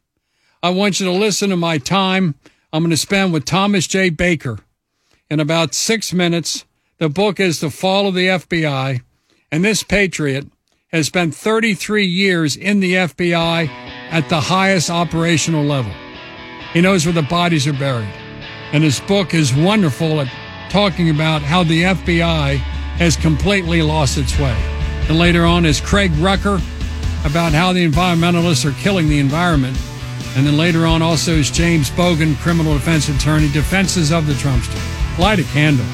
I want you to listen to my time I'm going to spend with Thomas J. Baker in about six minutes. The book is The Fall of the FBI, and this patriot has spent 33 years in the FBI at the highest operational level. He knows where the bodies are buried. And his book is wonderful at talking about how the FBI has completely lost its way. And later on is Craig Rucker about how the environmentalists are killing the environment. And then later on also is James Brogen, criminal defense attorney, defenses of the Trumpster. Light a candle.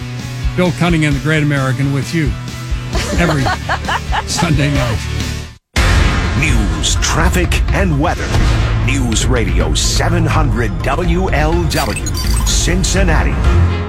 Bill Cunningham, the great American, with you every (laughs) Sunday night. News, traffic, and weather. News Radio 700 WLW, Cincinnati.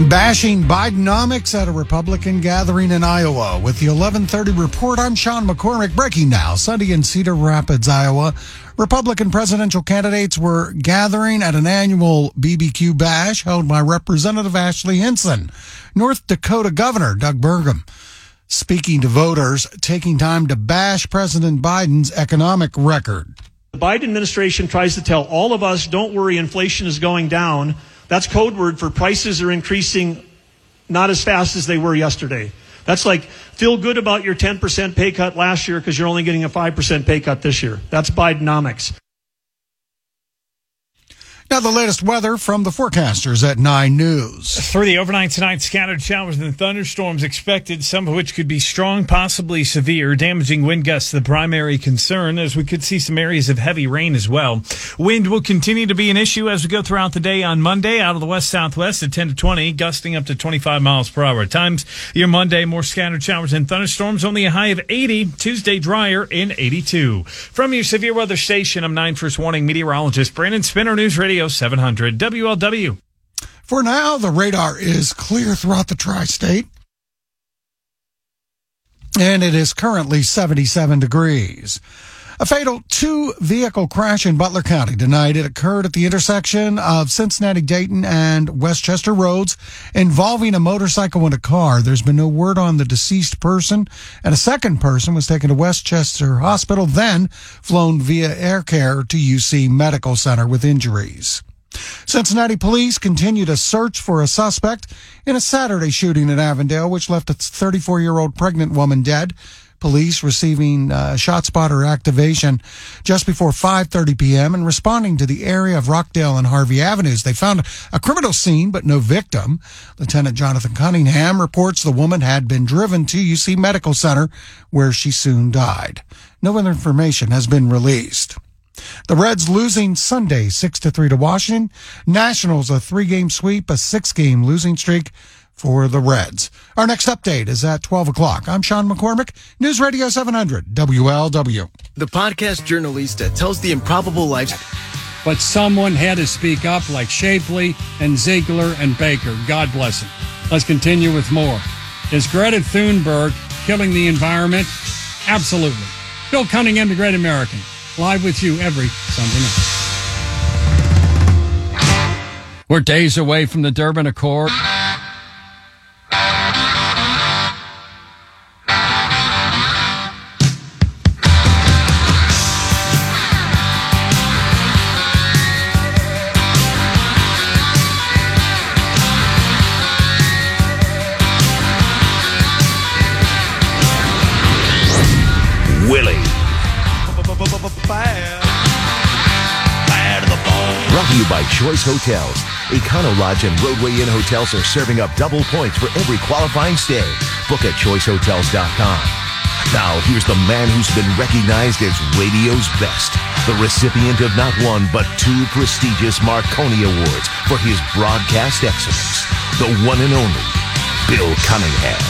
Bashing Bidenomics at a Republican gathering in Iowa. With the 1130 report, I'm Sean McCormick. Breaking now, Sunday in Cedar Rapids, Iowa. Republican presidential candidates were gathering at an annual BBQ bash held by Representative Ashley Hinson. North Dakota Governor Doug Burgum speaking to voters, taking time to bash President Biden's economic record. The Biden administration tries to tell all of us, don't worry, inflation is going down. That's code word for prices are increasing not as fast as they were yesterday. That's like, feel good about your 10% pay cut last year because you're only getting a 5% pay cut this year. That's Bidenomics. Now, the latest weather from the forecasters at 9 News. Through the overnight tonight, scattered showers and thunderstorms expected, some of which could be strong, possibly severe, damaging wind gusts the primary concern, as we could see some areas of heavy rain as well. Wind will continue to be an issue as we go throughout the day on Monday out of the west southwest at 10 to 20, gusting up to 25 miles per hour. At times, your Monday, more scattered showers and thunderstorms, only a high of 80. Tuesday, drier in 82. From your severe weather station, I'm 9 First Warning meteorologist Brandon Spinner News Radio 700 WLW. For now, the radar is clear throughout the tri state. And it is currently 77 degrees. A fatal two vehicle crash in Butler County tonight. It occurred at the intersection of Cincinnati Dayton and Westchester Roads involving a motorcycle and a car. There's been no word on the deceased person, and a second person was taken to West Chester Hospital, then flown via air care to UC Medical Center with injuries. Cincinnati police continue to search for a suspect in a Saturday shooting in Avondale, which left a 34 year old pregnant woman dead police receiving uh, shot spotter activation just before 5:30 p.m. and responding to the area of Rockdale and Harvey Avenues. They found a criminal scene but no victim. Lieutenant Jonathan Cunningham reports the woman had been driven to UC Medical Center where she soon died. No other information has been released. The Reds losing Sunday 6 to 3 to Washington. Nationals a 3-game sweep, a 6-game losing streak for the Reds. Our next update is at 12 o'clock. I'm Sean McCormick, News Radio 700, WLW. The podcast Journalista tells the improbable lives. But someone had to speak up like Shapley and Ziegler and Baker. God bless them. Let's continue with more. Is Greta Thunberg killing the environment? Absolutely. Bill Cunningham, the Great American, live with you every Sunday night. We're days away from the Durban Accord. Choice Hotels. Econo Lodge and Rodeway Inn hotels are serving up double points for every qualifying stay. Book at choicehotels.com. Now, here's the man who's been recognized as radio's best, the recipient of not one but two prestigious Marconi Awards for his broadcast excellence, the one and only Bill Cunningham.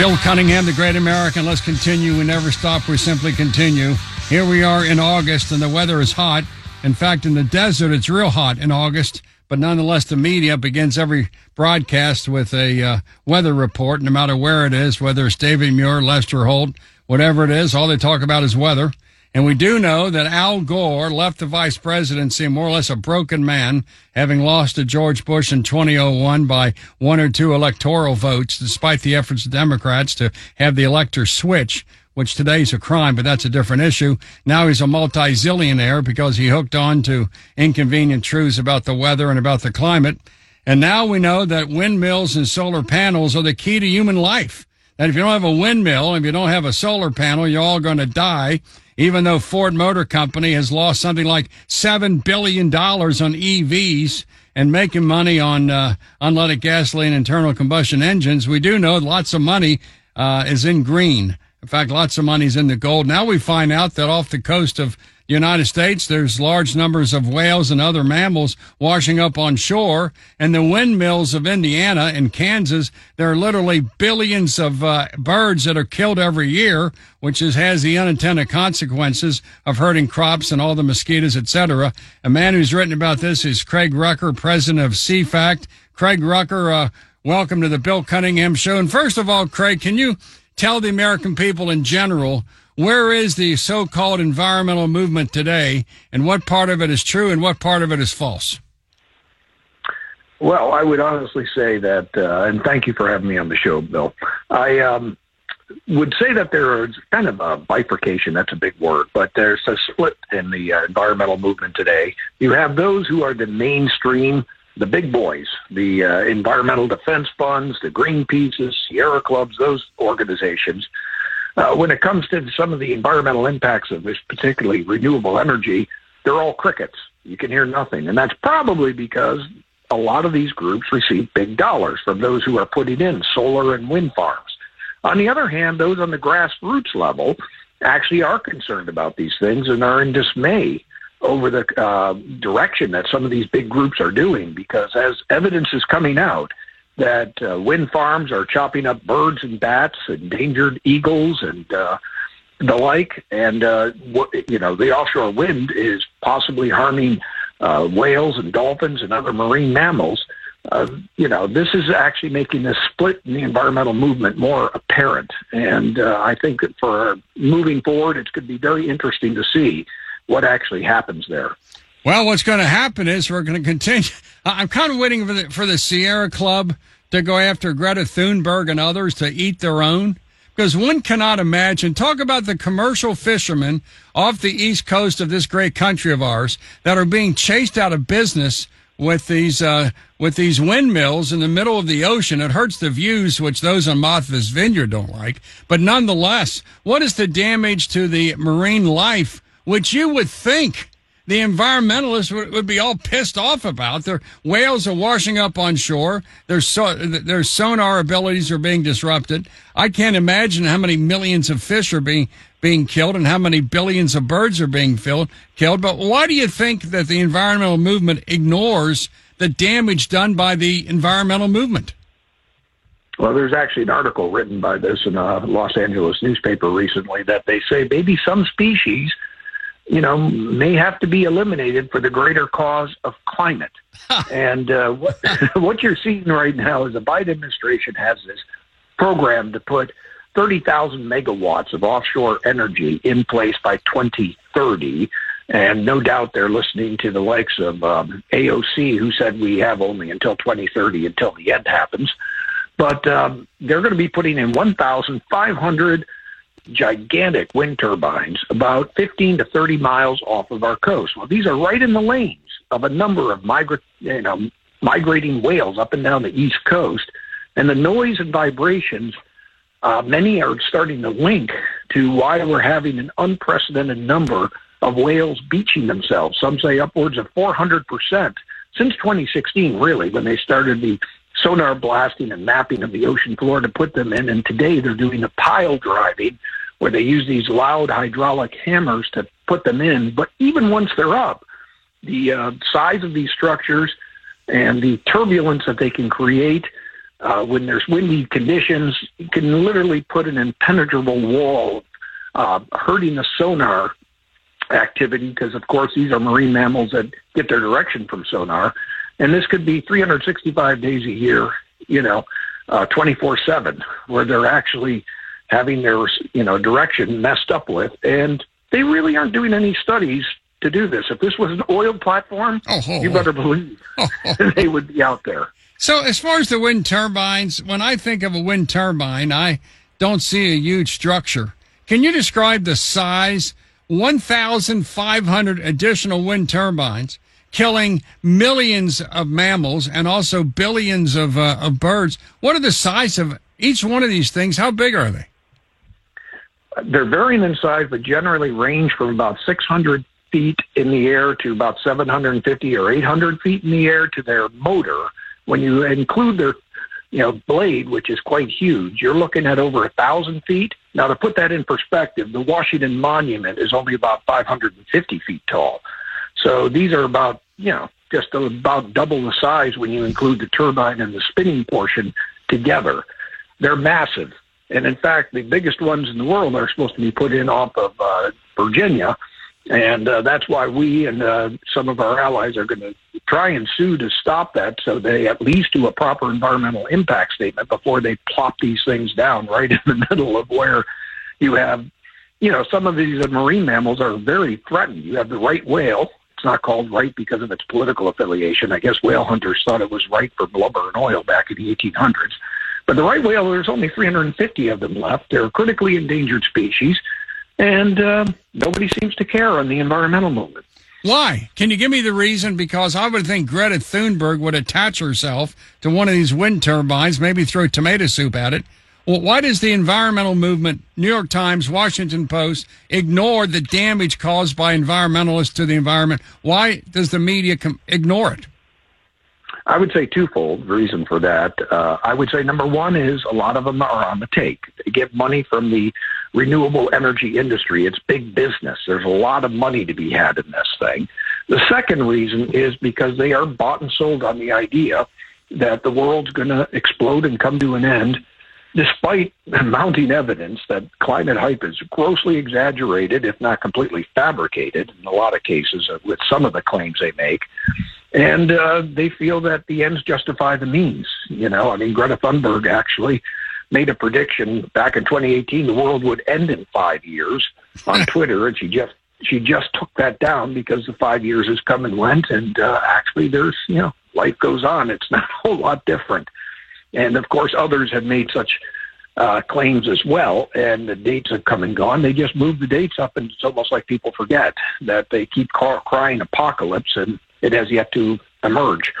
Bill Cunningham, the great American. Let's continue. We never stop. We simply continue. Here we are in August, and the weather is hot. In fact, in the desert, it's real hot in August. But nonetheless, the media begins every broadcast with a uh, weather report, no matter where it is, whether it's David Muir, Lester Holt, whatever it is. All they talk about is weather. And we do know that Al Gore left the vice presidency more or less a broken man, having lost to George Bush in 2001 by one or two electoral votes, despite the efforts of Democrats to have the electors switch, which today is a crime, but that's a different issue. Now he's a multi-zillionaire because he hooked on to inconvenient truths about the weather and about the climate. And now we know that windmills and solar panels are the key to human life. That if you don't have a windmill, if you don't have a solar panel, you're all going to die even though Ford Motor Company has lost something like $7 billion on EVs and making money on uh, unleaded gasoline internal combustion engines, we do know lots of money uh, is in green. In fact, lots of money's in the gold. Now we find out that off the coast of United States, there's large numbers of whales and other mammals washing up on shore. And the windmills of Indiana and Kansas, there are literally billions of uh, birds that are killed every year, which is, has the unintended consequences of hurting crops and all the mosquitoes, etc. A man who's written about this is Craig Rucker, president of CFACT. Craig Rucker, uh, welcome to the Bill Cunningham Show. And first of all, Craig, can you tell the American people in general where is the so-called environmental movement today, and what part of it is true and what part of it is false? Well, I would honestly say that, uh, and thank you for having me on the show, Bill. I um, would say that there is kind of a bifurcation. That's a big word, but there's a split in the uh, environmental movement today. You have those who are the mainstream, the big boys, the uh, environmental defense funds, the Greenpeaces, Sierra Clubs, those organizations. Uh, when it comes to some of the environmental impacts of this, particularly renewable energy, they're all crickets. You can hear nothing. And that's probably because a lot of these groups receive big dollars from those who are putting in solar and wind farms. On the other hand, those on the grassroots level actually are concerned about these things and are in dismay over the uh, direction that some of these big groups are doing because as evidence is coming out that uh, wind farms are chopping up birds and bats, endangered eagles, and uh, the like, and uh, what, you know the offshore wind is possibly harming uh, whales and dolphins and other marine mammals. Uh, you know, this is actually making this split in the environmental movement more apparent. And uh, I think that for moving forward, it's going to be very interesting to see what actually happens there. Well, what's going to happen is we're going to continue. (laughs) I'm kind of waiting for the, for the Sierra Club to go after Greta Thunberg and others to eat their own. Because one cannot imagine, talk about the commercial fishermen off the east coast of this great country of ours that are being chased out of business with these uh, with these windmills in the middle of the ocean. It hurts the views, which those on Martha's Vineyard don't like. But nonetheless, what is the damage to the marine life, which you would think the environmentalists would, would be all pissed off about? Their whales are washing up on shore. Their so, their sonar abilities are being disrupted. I can't imagine how many millions of fish are being being killed and how many billions of birds are being filled, killed. But why do you think that the environmental movement ignores the damage done by the environmental movement? Well, there's actually an article written by this in a Los Angeles newspaper recently that they say maybe some species, you know, may have to be eliminated for the greater cause of climate. and uh, what (laughs) what you're seeing right now is the Biden administration has this program to put 30,000 megawatts of offshore energy in place by 2030. And no doubt they're listening to the likes of um, AOC, who said we have only until 2030 until the end happens. But um, they're going to be putting in 1,500 gigantic wind turbines about 15 to 30 miles off of our coast. Well, these are right in the lanes of a number of migra- you know, migrating whales up and down the East Coast. And the noise and vibrations uh, many are starting to link to why we're having an unprecedented number of whales beaching themselves. Some say upwards of 400% since 2016, really, when they started the sonar blasting and mapping of the ocean floor to put them in. And today they're doing the pile driving where they use these loud hydraulic hammers to put them in. But even once they're up, the uh, size of these structures and the turbulence that they can create – uh, when there's windy conditions, can literally put an impenetrable wall, uh, hurting the sonar activity because, of course, these are marine mammals that get their direction from sonar. And this could be 365 days a year, you know, uh, 24 7, where they're actually having their, you know, direction messed up with. And they really aren't doing any studies to do this. If this was an oil platform, oh, oh, you better believe (laughs) oh, (laughs) they would be out there. So, as far as the wind turbines, when I think of a wind turbine, I don't see a huge structure. Can you describe the size? 1,500 additional wind turbines killing millions of mammals and also billions of, uh, of birds. What are the size of each one of these things? How big are they? They're varying in size, but generally range from about 600 feet in the air to about 750 or 800 feet in the air to their motor when you include their you know blade, which is quite huge, you're looking at over a thousand feet. Now, to put that in perspective, the Washington Monument is only about 550 feet tall. So these are about you know just about double the size when you include the turbine and the spinning portion together. They're massive. And in fact, the biggest ones in the world are supposed to be put in off of uh, Virginia. And uh, that's why we and uh, some of our allies are going to try and sue to stop that so they at least do a proper environmental impact statement before they plop these things down (laughs) right in the middle of where you have, you know, some of these marine mammals are very threatened. You have the right whale. It's not called right because of its political affiliation. I guess whale hunters thought it was right for blubber and oil back in the 1800s. But the right whale, there's only 350 of them left. They're a critically endangered species and uh, nobody seems to care on the environmental movement. Why? Can you give me the reason? Because I would think Greta Thunberg would attach herself to one of these wind turbines, maybe throw tomato soup at it. Well, why does the environmental movement, New York Times, Washington Post, ignore the damage caused by environmentalists to the environment? Why does the media com- ignore it? I would say twofold reason for that. Uh, I would say number one is a lot of them are on the take. They get money from the renewable energy industry. It's big business. There's a lot of money to be had in this thing. The second reason is because they are bought and sold on the idea that the world's going to explode and come to an end, despite mounting evidence that climate hype is grossly exaggerated, if not completely fabricated, in a lot of cases uh, with some of the claims they make. And uh, they feel that the ends justify the means. You know, I mean, Greta Thunberg actually made a prediction back in 2018 the world would end in five years on (laughs) Twitter, and she just she just took that down because the five years has come and went, and uh, actually, there's you know life goes on. It's (laughs) not a whole lot different, and of course, others have made such uh, claims as well, and the dates have come and gone. They just move the dates up, and it's almost like people forget that they keep ca- crying apocalypse, and it has yet to emerge.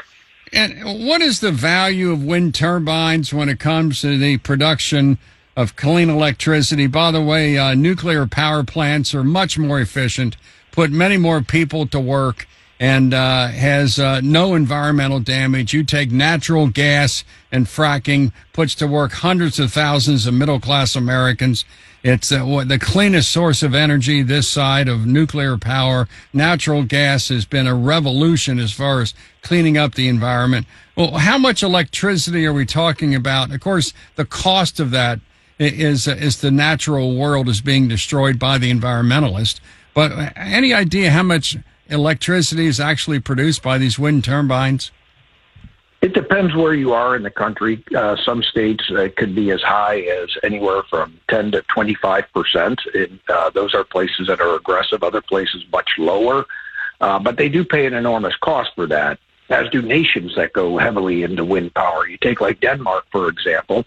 And what is the value of wind turbines when it comes to the production of clean electricity? By the way, uh, nuclear power plants are much more efficient, put many more people to work, and uh, has uh, no environmental damage. You take natural gas and fracking, puts to work hundreds of thousands of middle class Americans. It's uh, the cleanest source of energy this side of nuclear power. Natural gas has been a revolution as far as cleaning up the environment. Well, how much electricity are we talking about? Of course, the cost of that is is the natural world is being destroyed by the environmentalist. But uh, any idea how much electricity is actually produced by these wind turbines? It depends where you are in the country. Uh, some states uh, could be as high as anywhere from 10 to 25 percent. Uh, those are places that are aggressive. Other places much lower, uh, but they do pay an enormous cost for that. As do nations that go heavily into wind power. You take like Denmark, for example.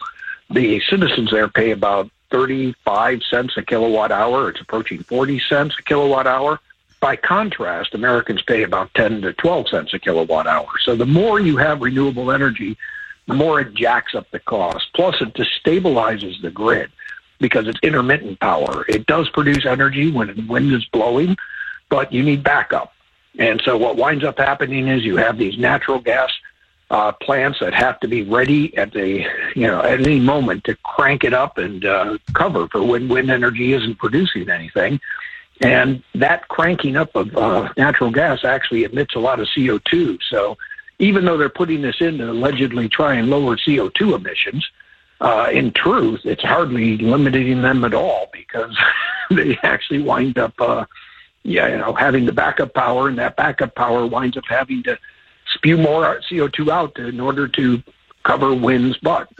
The citizens there pay about 35 cents a kilowatt hour. It's approaching 40 cents a kilowatt hour. By contrast, Americans pay about 10 to 12 cents a kilowatt hour. So the more you have renewable energy, the more it jacks up the cost. Plus, it destabilizes the grid because it's intermittent power. It does produce energy when the wind is blowing, but you need backup. And so what winds up happening is you have these natural gas uh, plants that have to be ready at the you know at any moment to crank it up and uh, cover for when wind energy isn't producing anything. And that cranking up of uh, natural gas actually emits a lot of CO2. So even though they're putting this in to allegedly try and lower CO2 emissions, uh, in truth, it's hardly limiting them at all because (laughs) they actually wind up, uh, yeah, you know, having the backup power, and that backup power winds up having to spew more CO2 out in order to cover wind's butt.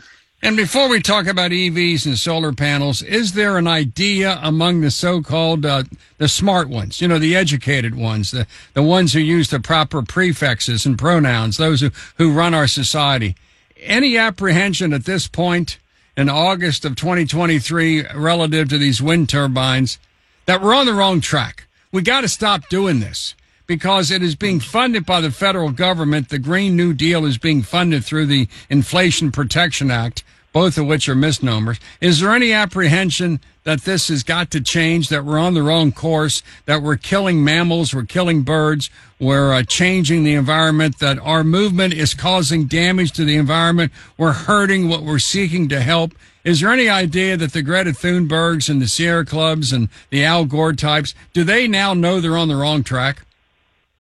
And before we talk about EVs and solar panels, is there an idea among the so-called uh, the smart ones, you know, the educated ones, the the ones who use the proper prefixes and pronouns, those who who run our society, any apprehension at this point in August of 2023 relative to these wind turbines that we're on the wrong track? We got to stop doing this because it is being funded by the federal government. The Green New Deal is being funded through the Inflation Protection Act, both of which are misnomers. Is there any apprehension that this has got to change, that we're on the wrong course, that we're killing mammals, we're killing birds, we're uh, changing the environment, that our movement is causing damage to the environment, we're hurting what we're seeking to help? Is there any idea that the Greta Thunbergs and the Sierra Clubs and the Al Gore types, do they now know they're on the wrong track?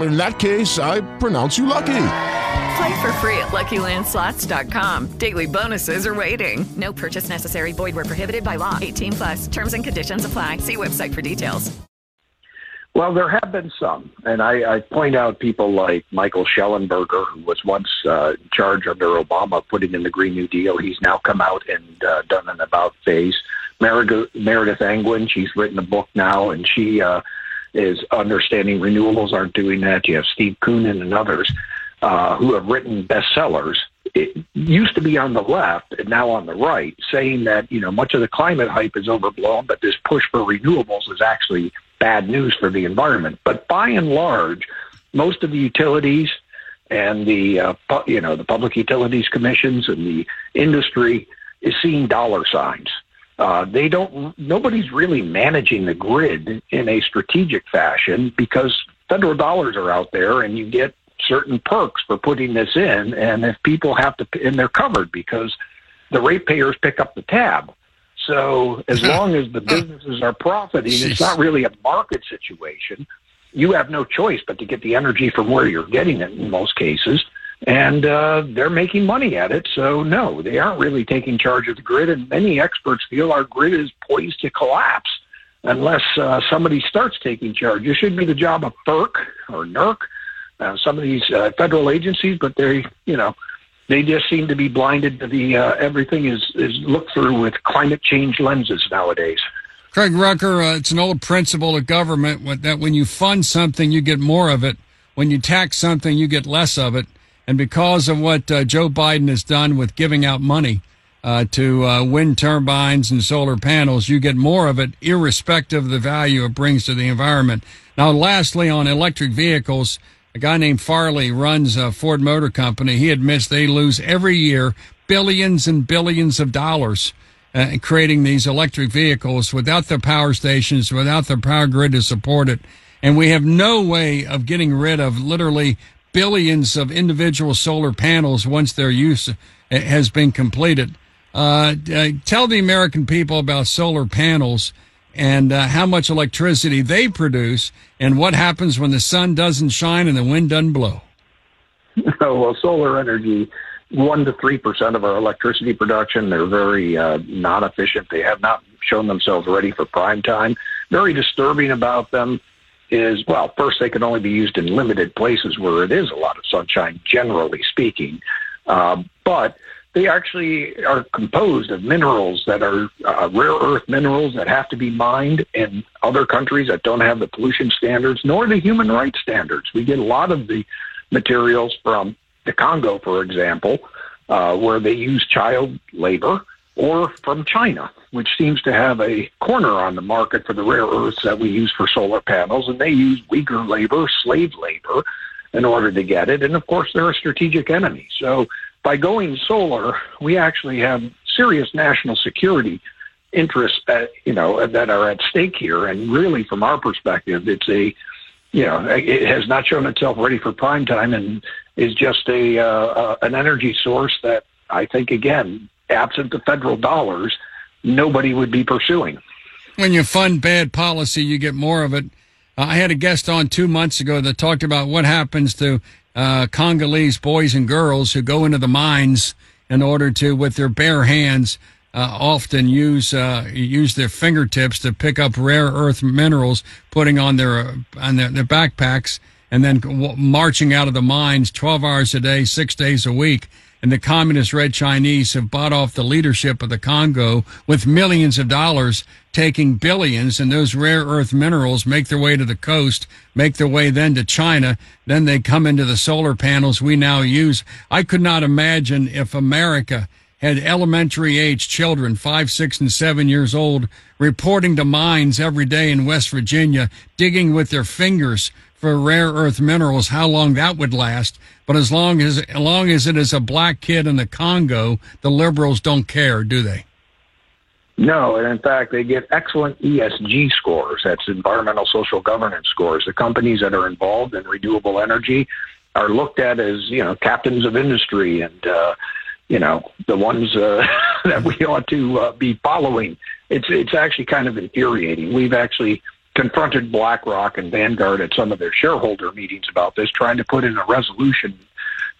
In that case, I pronounce you lucky. Play for free at LuckyLandSlots.com. Daily bonuses are waiting. No purchase necessary. Void were prohibited by law. 18 plus. Terms and conditions apply. See website for details. Well, there have been some, and I, I point out people like Michael Shellenberger, who was once uh, in charge under Obama, putting in the Green New Deal. He's now come out and uh, done an about face. Meredith, Meredith Angwin, she's written a book now, and she uh, is understanding renewables aren't doing that. You have Steve Koonin and others uh, who have written bestsellers it used to be on the left and now on the right, saying that you know much of the climate hype is overblown, but this push for renewables is actually bad news for the environment. But by and large, most of the utilities and the uh, you know the public utilities commissions and the industry is seeing dollar signs. Uh, they don't. Nobody's really managing the grid in a strategic fashion because federal dollars are out there, and you get certain perks for putting this in. And if people have to, and they're covered because the ratepayers pick up the tab. So as long as the businesses are profiting, it's not really a market situation. You have no choice but to get the energy from where you're getting it in most cases. And uh, they're making money at it. So, no, they aren't really taking charge of the grid. And many experts feel our grid is poised to collapse unless uh, somebody starts taking charge. It should be the job of FERC or NERC, uh, some of these uh, federal agencies, but they, you know, they just seem to be blinded to the uh, everything is is looked through with climate change lenses nowadays. Craig Rucker, uh, it's an old principle of government that when you fund something, you get more of it. When you tax something, you get less of it. And because of what uh, Joe Biden has done with giving out money uh, to uh, wind turbines and solar panels, you get more of it, irrespective of the value it brings to the environment. Now, lastly, on electric vehicles, a guy named Farley runs a Ford Motor Company. He admits they lose every year billions and billions of dollars uh, creating these electric vehicles without the power stations, without the power grid to support it. And we have no way of getting rid of literally billions of individual solar panels once their use has been completed. Uh, uh, tell the American people about solar panels and uh, how much electricity they produce and what happens when the sun doesn't shine and the wind doesn't blow. (laughs) well, solar energy, one to three percent of our electricity production. They're very uh, not efficient. They have not shown themselves ready for prime time. Very disturbing about them is well, first they can only be used in limited places where it is a lot of sunshine, generally speaking. Uh, but they actually are composed of minerals that are uh, rare earth minerals that have to be mined in other countries that don't have the pollution standards nor the human rights standards. We get a lot of the materials from the Congo, for example, uh, where they use child labor, or from China, which seems to have a corner on the market for the rare earths that we use for solar panels, and they use Uyghur labor, slave labor, in order to get it. And of course, they're a strategic enemy. So by going solar, we actually have serious national security interests, that, you know, that are at stake here. And really, from our perspective, it's a you know, it has not shown itself ready for prime time and is just a uh, uh, an energy source that I think again, absent the federal dollars, nobody would be pursuing. When you fund bad policy, you get more of it. Uh, I had a guest on two months ago that talked about what happens to uh, Congolese boys and girls who go into the mines in order to, with their bare hands, uh, often use uh, use their fingertips to pick up rare earth minerals, putting on their on their, their backpacks, and then marching out of the mines 12 hours a day, six days a week. And the communist red Chinese have bought off the leadership of the Congo with millions of dollars, taking billions, and those rare earth minerals make their way to the coast, make their way then to China. Then they come into the solar panels we now use. I could not imagine if America had elementary age children, five, six, and seven years old, reporting to mines every day in West Virginia, digging with their fingers for rare earth minerals, how long that would last. But as long as, as long as it is a black kid in the Congo, the liberals don't care, do they? No, and in fact, they get excellent ESG scores. That's environmental social governance scores. The companies that are involved in renewable energy are looked at as, you know, captains of industry and, uh, you know the ones uh, (laughs) that we ought to uh, be following. It's it's actually kind of infuriating. We've actually confronted BlackRock and Vanguard at some of their shareholder meetings about this, trying to put in a resolution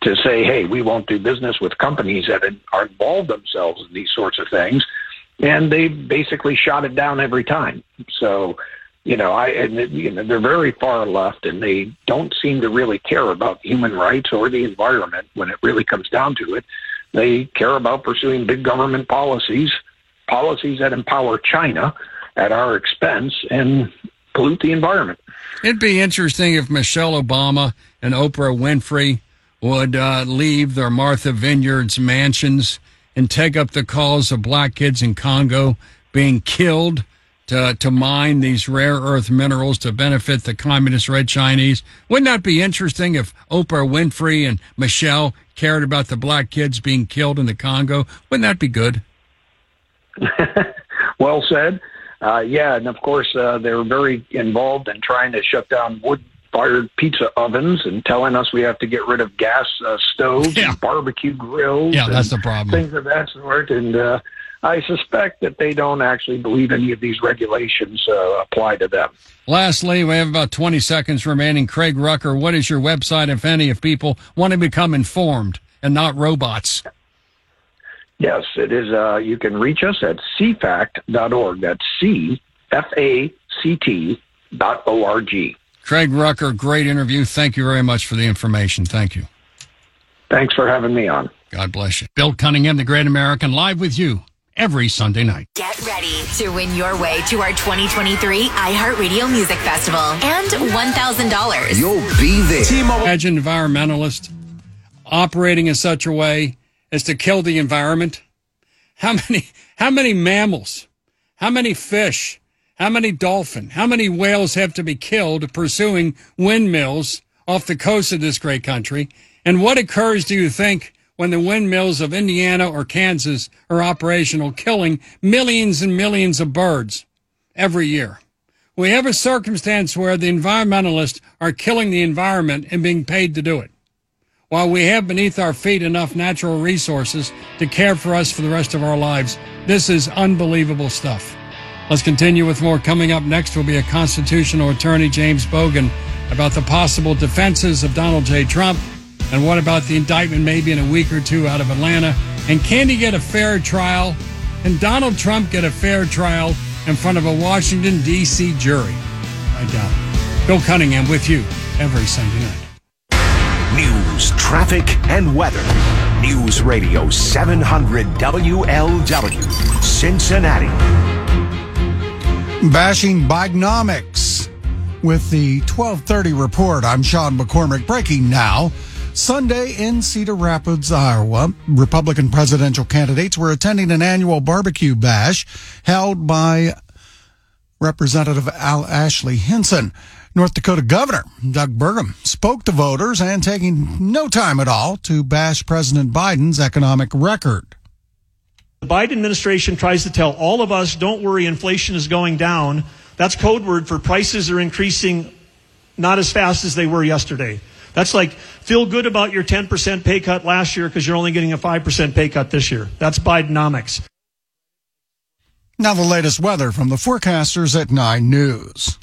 to say, hey, we won't do business with companies that are involved themselves in these sorts of things, and they basically shot it down every time. So. You know, I and you know they're very far left, and they don't seem to really care about human rights or the environment when it really comes down to it. They care about pursuing big government policies, policies that empower China at our expense and pollute the environment. It'd be interesting if Michelle Obama and Oprah Winfrey would uh, leave their Martha Vineyards mansions and take up the cause of black kids in Congo being killed to, to mine these rare earth minerals to benefit the communist red Chinese. Wouldn't that be interesting if Oprah Winfrey and Michelle cared about the black kids being killed in the Congo? Wouldn't that be good? (laughs) well said. Uh, yeah, and of course uh, they were very involved in trying to shut down wood fired pizza ovens and telling us we have to get rid of gas uh, stoves Yeah. and barbecue grills. Yeah, that's the problem. Things of that sort. And uh, I suspect that they don't actually believe any of these regulations uh, apply to them. Lastly, we have about 20 seconds remaining. Craig Rucker, what is your website, if any, if people want to become informed and not robots? Yes, it is. Uh, you can reach us at cfact.org. That's C F A C T dot O R G. Craig Rucker, great interview. Thank you very much for the information. Thank you. Thanks for having me on. God bless you. Bill Cunningham, the Great American, live with you every Sunday night. Get ready to win your way to our 2023 iHeartRadio Music Festival and $1,000. You'll be there. Imagine environmentalist operating in such a way as to kill the environment. How many, how many mammals, how many fish, how many dolphin, how many whales have to be killed pursuing windmills off the coast of this great country? And what occurs, do you think, when the windmills of Indiana or Kansas are operational, killing millions and millions of birds every year? We have a circumstance where the environmentalists are killing the environment and being paid to do it. While we have beneath our feet enough natural resources to care for us for the rest of our lives, this is unbelievable stuff. Let's continue with more. Coming up next will be a constitutional attorney, James Brogen, about the possible defenses of Donald J. Trump and what about the indictment maybe in a week or two out of Atlanta. And can he get a fair trial? Can Donald Trump get a fair trial in front of a Washington, D.C. jury? I doubt it. Bill Cunningham with you every Sunday night. News, traffic, and weather. News Radio 700 WLW, Cincinnati. Bashing Bidenomics with the 1230 report. I'm Sean McCormick. Breaking now. Sunday in Cedar Rapids, Iowa, Republican presidential candidates were attending an annual barbecue bash held by Representative Al Ashley Hinson. North Dakota Governor Doug Burgum spoke to voters and taking no time at all to bash President Biden's economic record. The Biden administration tries to tell all of us, don't worry, inflation is going down. That's code word for prices are increasing not as fast as they were yesterday. That's like feel good about your 10% pay cut last year because you're only getting a 5% pay cut this year. That's Bidenomics. Now, the latest weather from the forecasters at 9 News.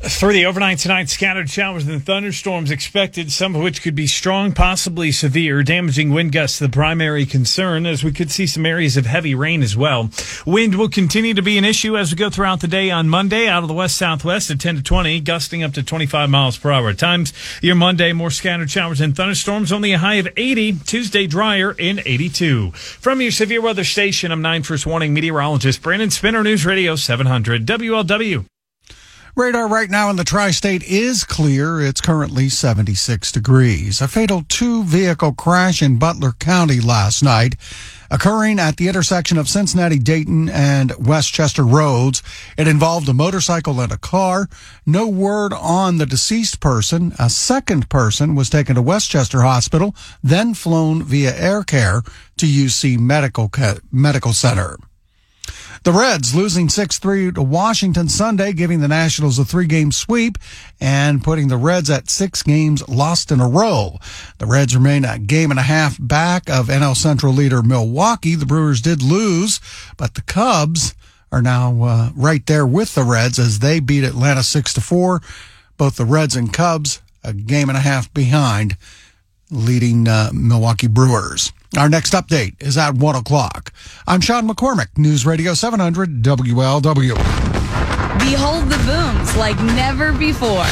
For the overnight tonight, scattered showers and thunderstorms expected, some of which could be strong, possibly severe, damaging wind gusts the primary concern, as we could see some areas of heavy rain as well. Wind will continue to be an issue as we go throughout the day on Monday out of the west southwest at 10 to 20, gusting up to 25 miles per hour at times. Your Monday, more scattered showers and thunderstorms, only a high of 80. Tuesday, drier in 82. From your severe weather station, I'm 9 First Warning meteorologist Brandon Spinner, News Radio 700 WLW. Radar right now in the tri state is clear. It's currently 76 degrees. A fatal two vehicle crash in Butler County last night, occurring at the intersection of Cincinnati Dayton and West Chester Roads. It involved a motorcycle and a car. No word on the deceased person. A second person was taken to West Chester Hospital, then flown via air care to UC Medical, Medical Center. The Reds losing 6-3 to Washington Sunday, giving the Nationals a three-game sweep and putting the Reds at six games lost in a row. The Reds remain a game and a half back of NL Central leader Milwaukee. The Brewers did lose, but the Cubs are now uh, right there with the Reds as they beat Atlanta 6 to 4. Both the Reds and Cubs a game and a half behind leading uh, Milwaukee Brewers. Our next update is at 1 o'clock. I'm Sean McCormick, News Radio 700 WLW. Behold the booms like never before.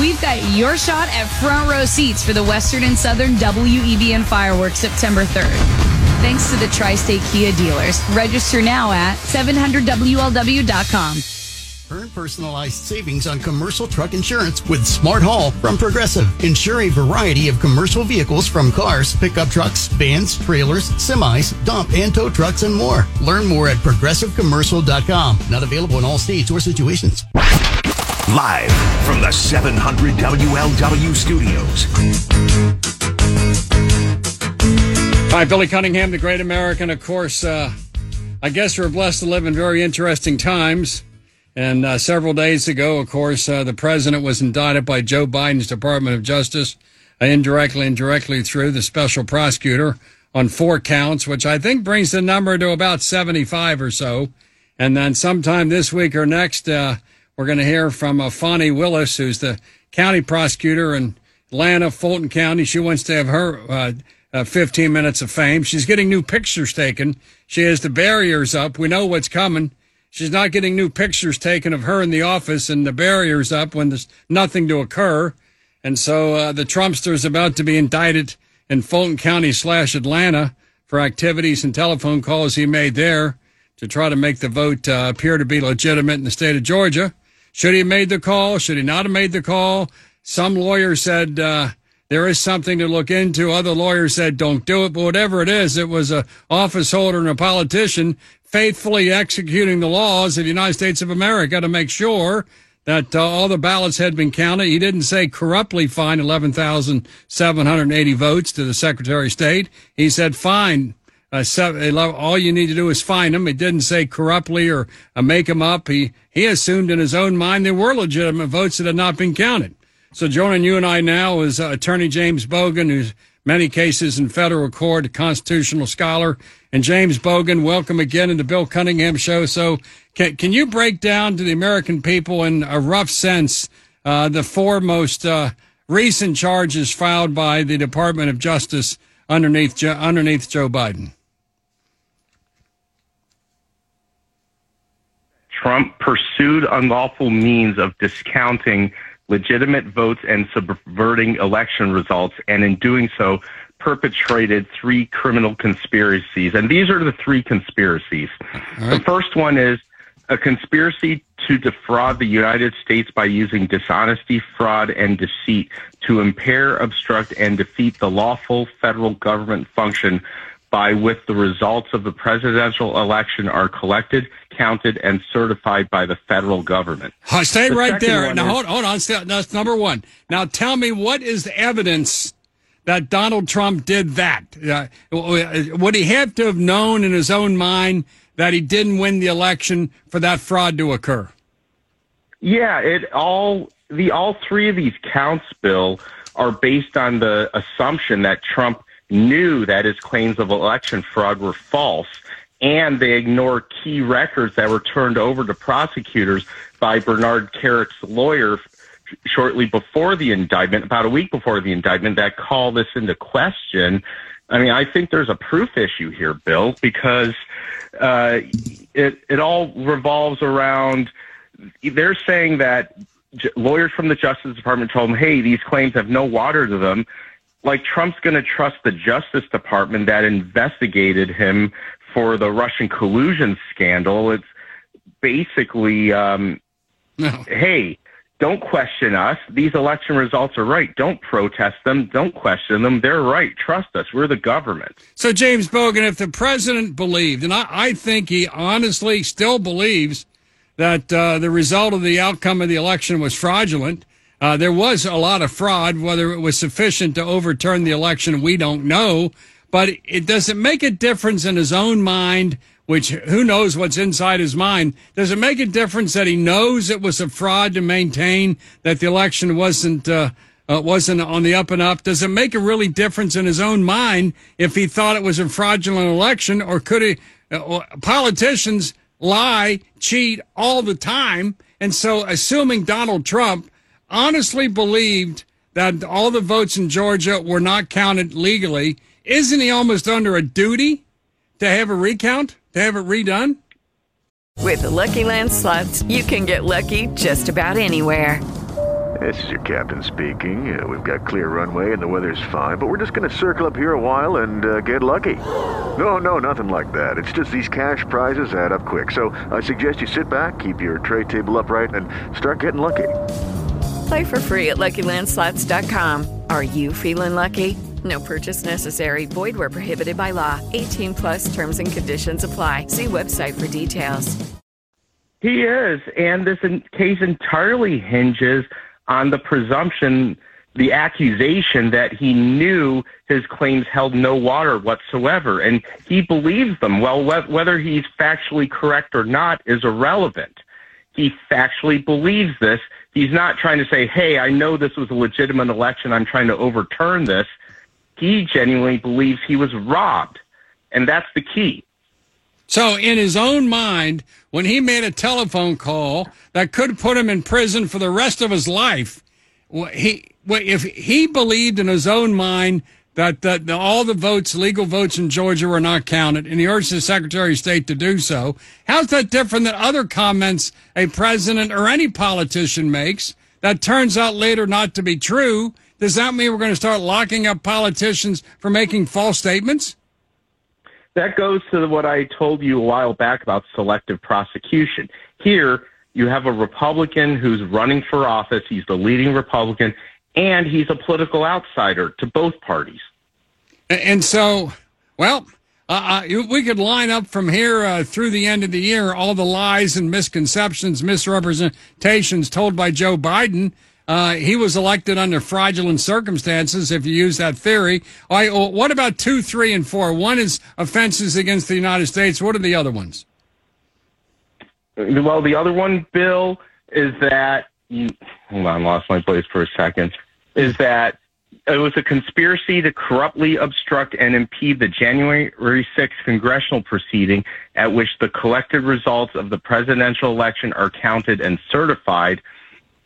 We've got your shot at front row seats for the Western and Southern WEBN fireworks September 3rd. Thanks to the Tri State Kia dealers. Register now at 700WLW.com. Earn personalized savings on commercial truck insurance with Smart Haul from Progressive. Insure a variety of commercial vehicles from cars, pickup trucks, vans, trailers, semis, dump and tow trucks, and more. Learn more at progressivecommercial.com. Not available in all states or situations. Live from the 700 WLW studios. Hi, Billy Cunningham, the great American. Of course, uh, I guess we're blessed to live in very interesting times. And uh, several days ago, of course, uh, the president was indicted by Joe Biden's Department of Justice, uh, indirectly and directly through the special prosecutor on four counts, which I think brings the number to about 75 or so. And then sometime this week or next, uh, we're going to hear from uh, Fani Willis, who's the county prosecutor in Atlanta, Fulton County. She wants to have her uh, uh, 15 minutes of fame. She's getting new pictures taken. She has the barriers up. We know what's coming. She's not getting new pictures taken of her in the office and the barriers up when there's nothing to occur. And so uh, the Trumpster is about to be indicted in Fulton County slash Atlanta for activities and telephone calls he made there to try to make the vote uh, appear to be legitimate in the state of Georgia. Should he have made the call? Should he not have made the call? Some lawyers said uh, there is something to look into. Other lawyers said don't do it. But whatever it is, it was a office holder and a politician faithfully executing the laws of the United States of America to make sure that uh, all the ballots had been counted. He didn't say corruptly fine 11,780 votes to the Secretary of State. He said fine. Uh, seven, all you need to do is find them. He didn't say corruptly or uh, make them up. He he assumed in his own mind there were legitimate votes that had not been counted. So joining you and I now is uh, Attorney James Brogen, who's many cases in federal court, a constitutional scholar. And James Brogen, welcome again in the Bill Cunningham Show. So, can, can you break down to the American people in a rough sense uh, the four most uh, recent charges filed by the Department of Justice underneath underneath Joe Biden? Trump pursued unlawful means of discounting legitimate votes and subverting election results, and in doing so, perpetrated three criminal conspiracies. And these are the three conspiracies. Right. The first one is a conspiracy to defraud the United States by using dishonesty, fraud, and deceit to impair, obstruct, and defeat the lawful federal government function by which the results of the presidential election are collected, counted, and certified by the federal government. stay the right there. Now, is, hold, hold on. That's number one. Now, tell me what is the evidence that Donald Trump did that? Uh, would he have to have known in his own mind that he didn't win the election for that fraud to occur? Yeah, it all the all three of these counts, Bill, are based on the assumption that Trump knew that his claims of election fraud were false, and they ignore key records that were turned over to prosecutors by Bernard Kerik's lawyer shortly before the indictment, about a week before the indictment, that call this into question. I mean, I think there's a proof issue here, Bill, because uh, it it all revolves around. They're saying that lawyers from the Justice Department told them, "Hey, these claims have no water to them." like Trump's going to trust the Justice Department that investigated him for the Russian collusion scandal. It's basically, um, no. hey, don't question us. These election results are right. Don't protest them. Don't question them. They're right. Trust us. We're the government. So, James Brogen, if the president believed, and I, I think he honestly still believes that uh, the result of the outcome of the election was fraudulent, uh, there was a lot of fraud. Whether it was sufficient to overturn the election, we don't know. But it doesn't make a difference in his own mind, which who knows what's inside his mind. Does it make a difference that he knows it was a fraud to maintain that the election wasn't uh, uh, wasn't on the up and up? Does it make a really difference in his own mind if he thought it was a fraudulent election, or could he? Uh, politicians lie, cheat all the time, and so assuming Donald Trump honestly believed that all the votes in Georgia were not counted legally, isn't he almost under a duty to have a recount, to have it redone? With the Lucky Land slots, you can get lucky just about anywhere. This is your captain speaking. Uh, we've got clear runway and the weather's fine, but we're just going to circle up here a while and uh, get lucky. No, no, nothing like that. It's just these cash prizes add up quick. So I suggest you sit back, keep your tray table upright, and start getting lucky. Play for free at LuckyLandSlots.com. Are you feeling lucky? No purchase necessary. Void where prohibited by law. 18 plus terms and conditions apply. See website for details. He is, and this case entirely hinges on the presumption, the accusation that he knew his claims held no water whatsoever, and he believes them. Well, wh- whether he's factually correct or not is irrelevant. He factually believes this. He's not trying to say, hey, I know this was a legitimate election. I'm trying to overturn this. He genuinely believes he was robbed. And that's the key. So, in his own mind, when he made a telephone call that could put him in prison for the rest of his life, he if he believed in his own mind that, that all the votes, legal votes in Georgia, were not counted, and he urged the Secretary of State to do so. How's that different than other comments a president or any politician makes that turns out later not to be true? Does that mean we're going to start locking up politicians for making false statements? That goes to what I told you a while back about selective prosecution. Here, you have a Republican who's running for office. He's the leading Republican, and he's a political outsider to both parties. And so, well, uh, uh, we could line up from here uh, through the end of the year all the lies and misconceptions, misrepresentations told by Joe Biden. Uh, he was elected under fraudulent circumstances, if you use that theory. Well, what about two, three, and four? One is offenses against the United States. What are the other ones? Well, the other one, Bill, is that you, hold on, lost my place for a second. Is that it was a conspiracy to corruptly obstruct and impede the January 6th congressional proceeding at which the collected results of the presidential election are counted and certified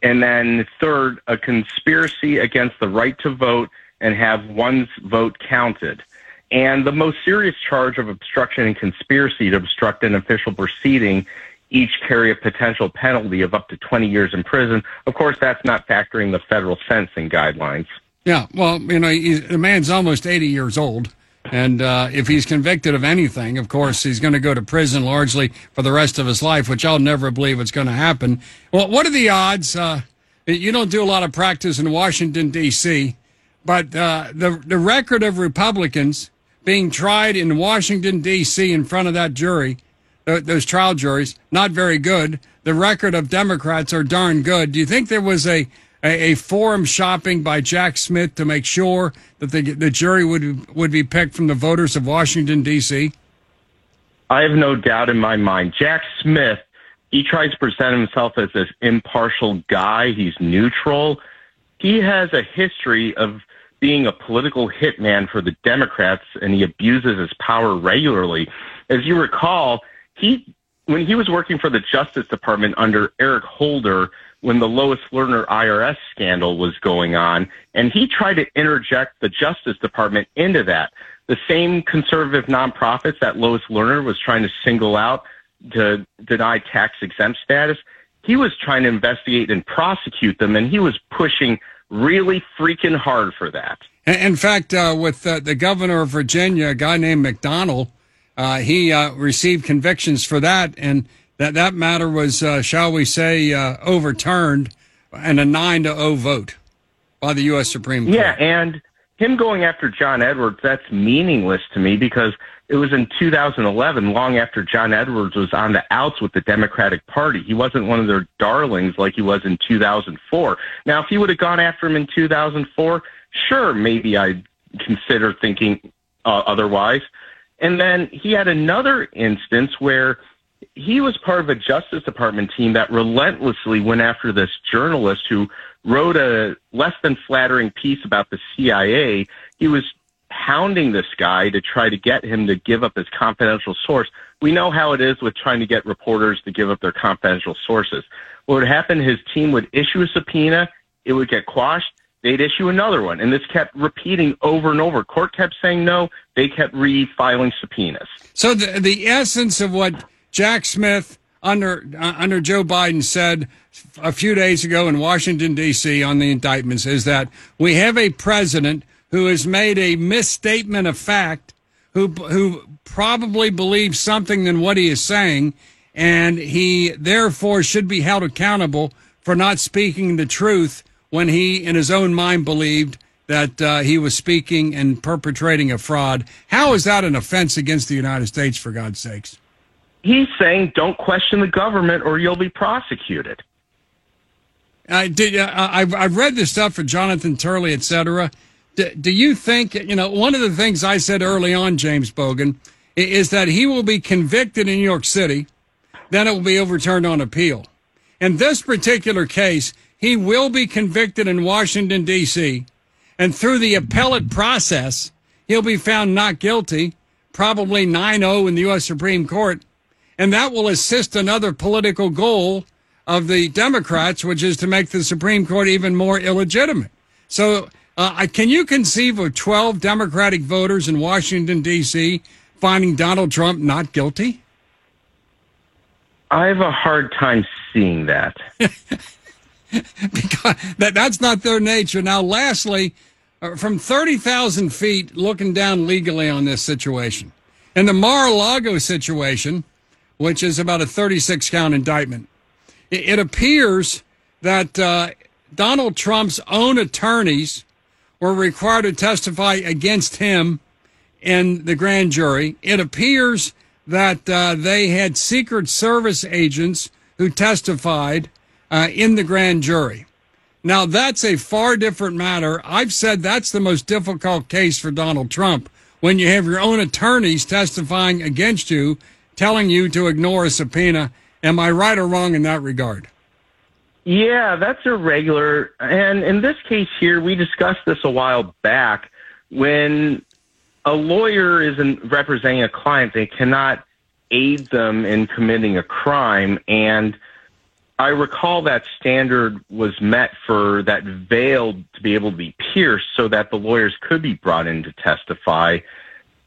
and then third, a conspiracy against the right to vote and have one's vote counted. And the most serious charge of obstruction and conspiracy to obstruct an official proceeding each carry a potential penalty of up to 20 years in prison. Of course, that's not factoring the federal sentencing guidelines. Yeah, well, you know, the man's almost 80 years old. And uh, if he's convicted of anything, of course, he's going to go to prison largely for the rest of his life, which I'll never believe it's going to happen. Well, what are the odds? Uh, you don't do a lot of practice in Washington, D.C., but uh, the, the record of Republicans being tried in Washington, D.C., in front of that jury, those trial juries, not very good. The record of Democrats are darn good. Do you think there was a a, a, forum shopping by Jack Smith to make sure that the, the jury would would be picked from the voters of Washington D.C. I have no doubt in my mind. Jack Smith, he tries to present himself as this impartial guy. He's neutral. He has a history of being a political hitman for the Democrats, and he abuses his power regularly. As you recall, he when he was working for the Justice Department under Eric Holder when the Lois Lerner IRS scandal was going on, and he tried to interject the Justice Department into that. The same conservative nonprofits that Lois Lerner was trying to single out to deny tax exempt status, he was trying to investigate and prosecute them, and he was pushing really freaking hard for that. In fact, uh, with uh, the governor of Virginia, a guy named McDonnell, uh, he uh, received convictions for that, and that that matter was, uh, shall we say, uh, overturned and a nine to zero vote by the U.S. Supreme Court. Yeah, and him going after John Edwards, that's meaningless to me because it was in 2011, long after John Edwards was on the outs with the Democratic Party. He wasn't one of their darlings like he was in 2004. Now, if he would have gone after him in 2004, sure, maybe I'd consider thinking uh, otherwise. And then he had another instance where he was part of a Justice Department team that relentlessly went after this journalist who wrote a less than flattering piece about the CIA. He was hounding this guy to try to get him to give up his confidential source. We know how it is with trying to get reporters to give up their confidential sources. What would happen, his team would issue a subpoena, it would get quashed, they'd issue another one. And this kept repeating over and over. Court kept saying no, they kept refiling subpoenas. So the, the essence of what Jack Smith under uh, under Joe Biden said a few days ago in Washington D.C. on the indictments is that we have a president who has made a misstatement of fact, who who probably believes something than what he is saying, and he therefore should be held accountable for not speaking the truth when he, in his own mind, believed that uh, he was speaking and perpetrating a fraud. How is that an offense against the United States, for God's sakes? He's saying, don't question the government or you'll be prosecuted. I did. I've I've read this stuff for Jonathan Turley, et cetera. Do, do you think you know one of the things I said early on, James Brogen, is that he will be convicted in New York City, then it will be overturned on appeal. In this particular case, he will be convicted in Washington D.C. and through the appellate process, he'll be found not guilty, probably 9-0 in the U.S. Supreme Court, and that will assist another political goal of the Democrats, which is to make the Supreme Court even more illegitimate. So, uh, can you conceive of 12 Democratic voters in Washington, D.C., finding Donald Trump not guilty? I have a hard time seeing that. (laughs) because that, that's not their nature. Now, lastly, uh, from 30,000 feet looking down legally on this situation, in the Mar-a-Lago situation, which is about a 36 count indictment, it appears that uh, Donald Trump's own attorneys were required to testify against him in the grand jury. It appears that uh, they had Secret Service agents who testified uh, in the grand jury. Now, that's a far different matter. I've said that's the most difficult case for Donald Trump when you have your own attorneys testifying against you, telling you to ignore a subpoena Am I right or wrong in that regard? Yeah, that's irregular. And in this case here, we discussed this a while back. When a lawyer isn't representing a client, they cannot aid them in committing a crime. And I recall that standard was met for that veil to be able to be pierced so that the lawyers could be brought in to testify.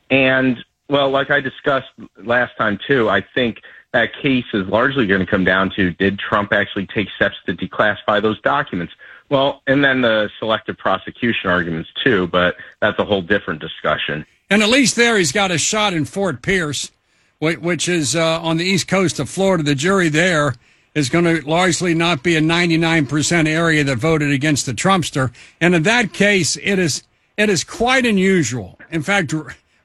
And, well, like I discussed last time, too, I think that case is largely going to come down to did Trump actually take steps to declassify those documents? Well, and then the selective prosecution arguments too, but that's a whole different discussion. And at least there he's got a shot in Fort Pierce, which is uh, on the east coast of Florida. The jury there is going to largely not be a 99% area that voted against the Trumpster. And in that case, it is, it is quite unusual. In fact,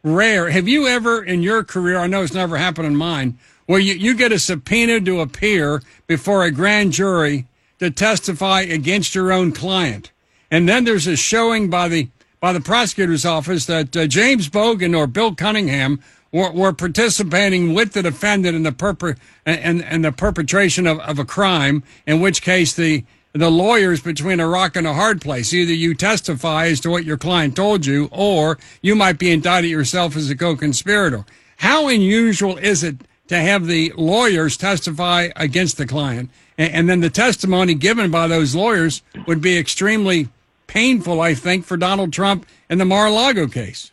rare. Have you ever in your career, I know it's never happened in mine, where you, you get a subpoena to appear before a grand jury to testify against your own client. And then there's a showing by the by the prosecutor's office that uh, James Brogen or Bill Cunningham were, were participating with the defendant in the perper and, and the perpetration of, of a crime, in which case the the lawyer's between a rock and a hard place. Either you testify as to what your client told you, or you might be indicted yourself as a co-conspirator. How unusual is it to have the lawyers testify against the client. And, and, then the testimony given by those lawyers would be extremely painful, I think, for Donald Trump in the Mar a Lago case.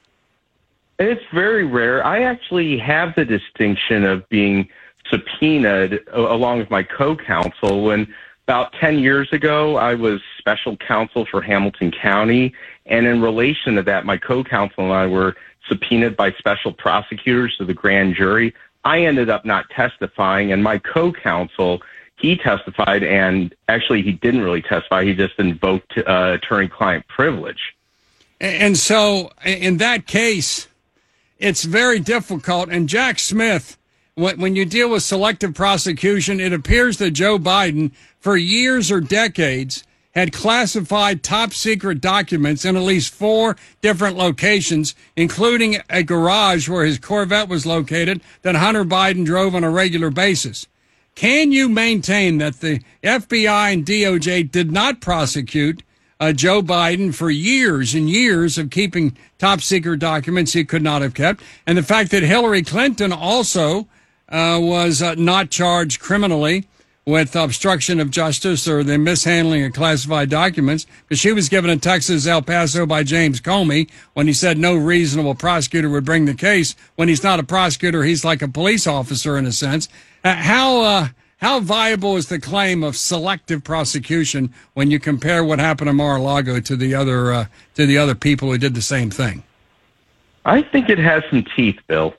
It's very rare. I actually have the distinction of being subpoenaed along with my co counsel. When about 10 years ago, I was special counsel for Hamilton County. And in relation to that, my co counsel and I were subpoenaed by special prosecutors to the grand jury. I ended up not testifying, and my co-counsel he testified, and actually he didn't really testify. He just invoked uh, attorney-client privilege. And so, in that case, it's very difficult. And Jack Smith, when you deal with selective prosecution, it appears that Joe Biden, for years or decades, had classified top secret documents in at least four different locations, including a garage where his Corvette was located that Hunter Biden drove on a regular basis. Can you maintain that the FBI and DOJ did not prosecute uh, Joe Biden for years and years of keeping top secret documents he could not have kept, and the fact that Hillary Clinton also uh, was uh, not charged criminally with obstruction of justice or the mishandling of classified documents because she was given a Texas, El Paso by James Comey when he said no reasonable prosecutor would bring the case. When he's not a prosecutor, he's like a police officer in a sense. Uh, how, uh, how viable is the claim of selective prosecution when you compare what happened in Mar-a-Lago to the other, uh, to the other people who did the same thing? I think it has some teeth, Bill.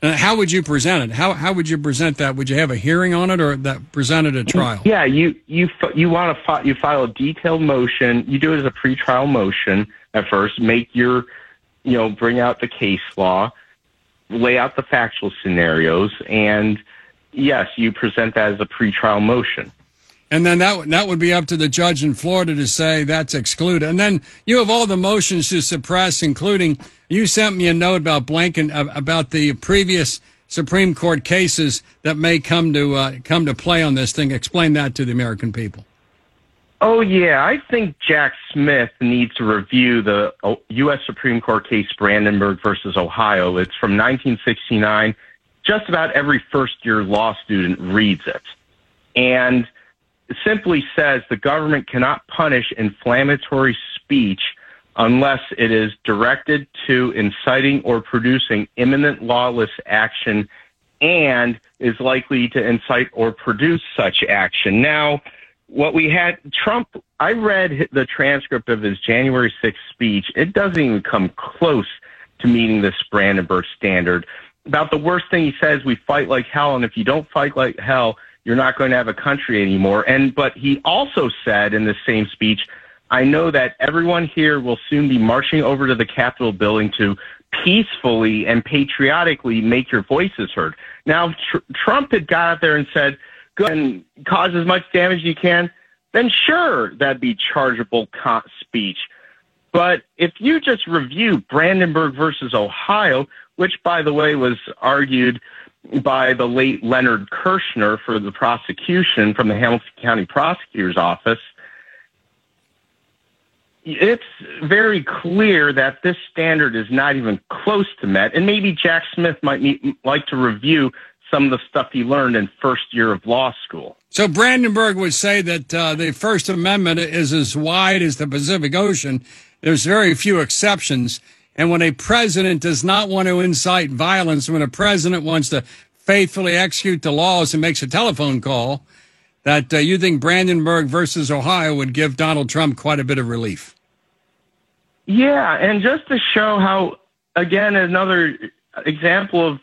Uh, how would you present it? How how would you present that? Would you have a hearing on it, or that presented a trial? Yeah, you you you want to fi- you file a detailed motion. You do it as a pretrial motion at first. Make your you know bring out the case law, lay out the factual scenarios, and yes, you present that as a pretrial motion. And then that that would be up to the judge in Florida to say that's excluded. And then you have all the motions to suppress, including you sent me a note about Blanken about the previous Supreme Court cases that may come to uh, come to play on this thing. Explain that to the American people. Oh yeah, I think Jack Smith needs to review the U.S. Supreme Court case Brandenburg versus Ohio. It's from 1969. Just about every first year law student reads it, and simply says the government cannot punish inflammatory speech unless it is directed to inciting or producing imminent lawless action and is likely to incite or produce such action. Now, what we had, Trump, I read the transcript of his January 6th speech. It doesn't even come close to meeting this Brandenburg standard. About the worst thing he says, we fight like hell, and if you don't fight like hell, you're not going to have a country anymore. And but he also said in the same speech, I know that everyone here will soon be marching over to the Capitol building to peacefully and patriotically make your voices heard. Now, tr- Trump had got out there and said, go and cause as much damage as you can, then sure, that'd be chargeable co- speech. But if you just review Brandenburg versus Ohio, which, by the way, was argued by the late Leonard Kirshner for the prosecution from the Hamilton County Prosecutor's Office, it's very clear that this standard is not even close to met. And maybe Jack Smith might like to review some of the stuff he learned in first year of law school. So Brandenburg would say that uh, the First Amendment is as wide as the Pacific Ocean. There's very few exceptions. And when a president does not want to incite violence, when a president wants to faithfully execute the laws and makes a telephone call, that uh, you think Brandenburg versus Ohio would give Donald Trump quite a bit of relief. Yeah, and just to show how, again, another example of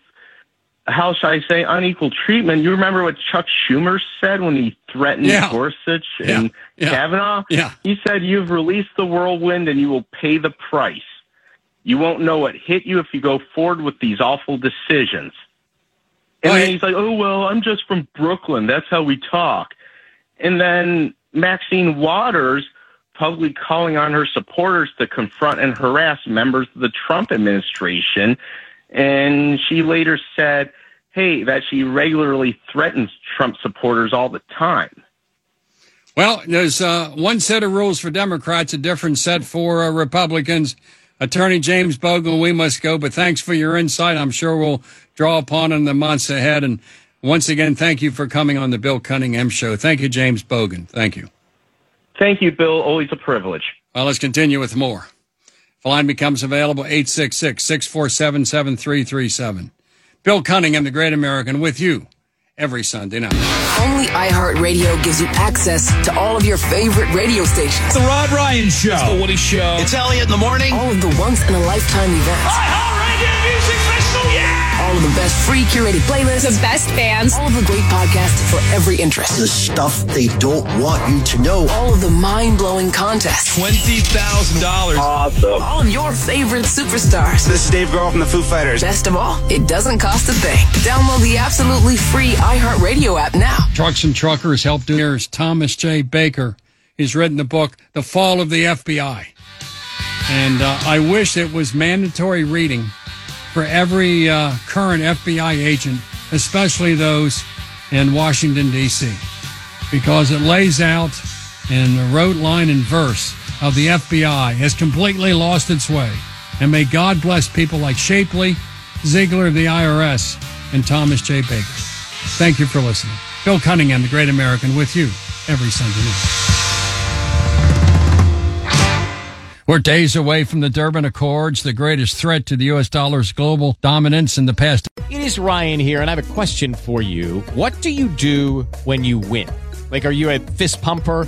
how should I say unequal treatment. You remember what Chuck Schumer said when he threatened Yeah. Gorsuch Yeah. and Yeah. Kavanaugh? Yeah. He said, "You've released the whirlwind, and you will pay the price. You won't know what hit you if you go forward with these awful decisions." And then he's like, "Oh well, I'm just from Brooklyn. That's how we talk." And then Maxine Waters publicly calling on her supporters to confront and harass members of the Trump administration. And she later said, hey, that she regularly threatens Trump supporters all the time. Well, there's uh, one set of rules for Democrats, a different set for uh, Republicans. Attorney James Brogen, we must go, but thanks for your insight. I'm sure we'll draw upon in the months ahead. And once again, thank you for coming on the Bill Cunningham Show. Thank you, James Brogen. Thank you. Thank you, Bill. Always a privilege. Well, let's continue with more. The line becomes available 866 647 7337. Bill Cunningham, the great American, with you every Sunday night. Only iHeartRadio gives you access to all of your favorite radio stations. The Rod Ryan Show. It's the Woody Show. It's Elliot in the morning. All of the once in a lifetime events. iHeartRadio Music Festival, yeah! All of the best free curated playlists. The best bands. All of the great podcasts for every interest. The stuff they don't want you to know. All of the mind blowing contests. $20,000. Awesome. All of your favorite superstars. This is Dave Grohl from the Foo Fighters. Best of all, it doesn't cost a thing. Download the absolutely free iHeartRadio app now. Trucks and Truckers helped do here's Thomas J. Baker. He's written the book, The Fall of the FBI. And uh, I wish it was mandatory reading for every uh, current FBI agent, especially those in Washington, D.C., because it lays out in the rote line and verse of the FBI has completely lost its way. And may God bless people like Shapley, Ziegler the IRS, and Thomas J. Baker. Thank you for listening. Bill Cunningham, the great American, with you every Sunday night. We're days away from the Durban Accords, the greatest threat to the U.S. dollar's global dominance in the past. It is Ryan here, and I have a question for you. What do you do when you win? Like, are you a fist pumper?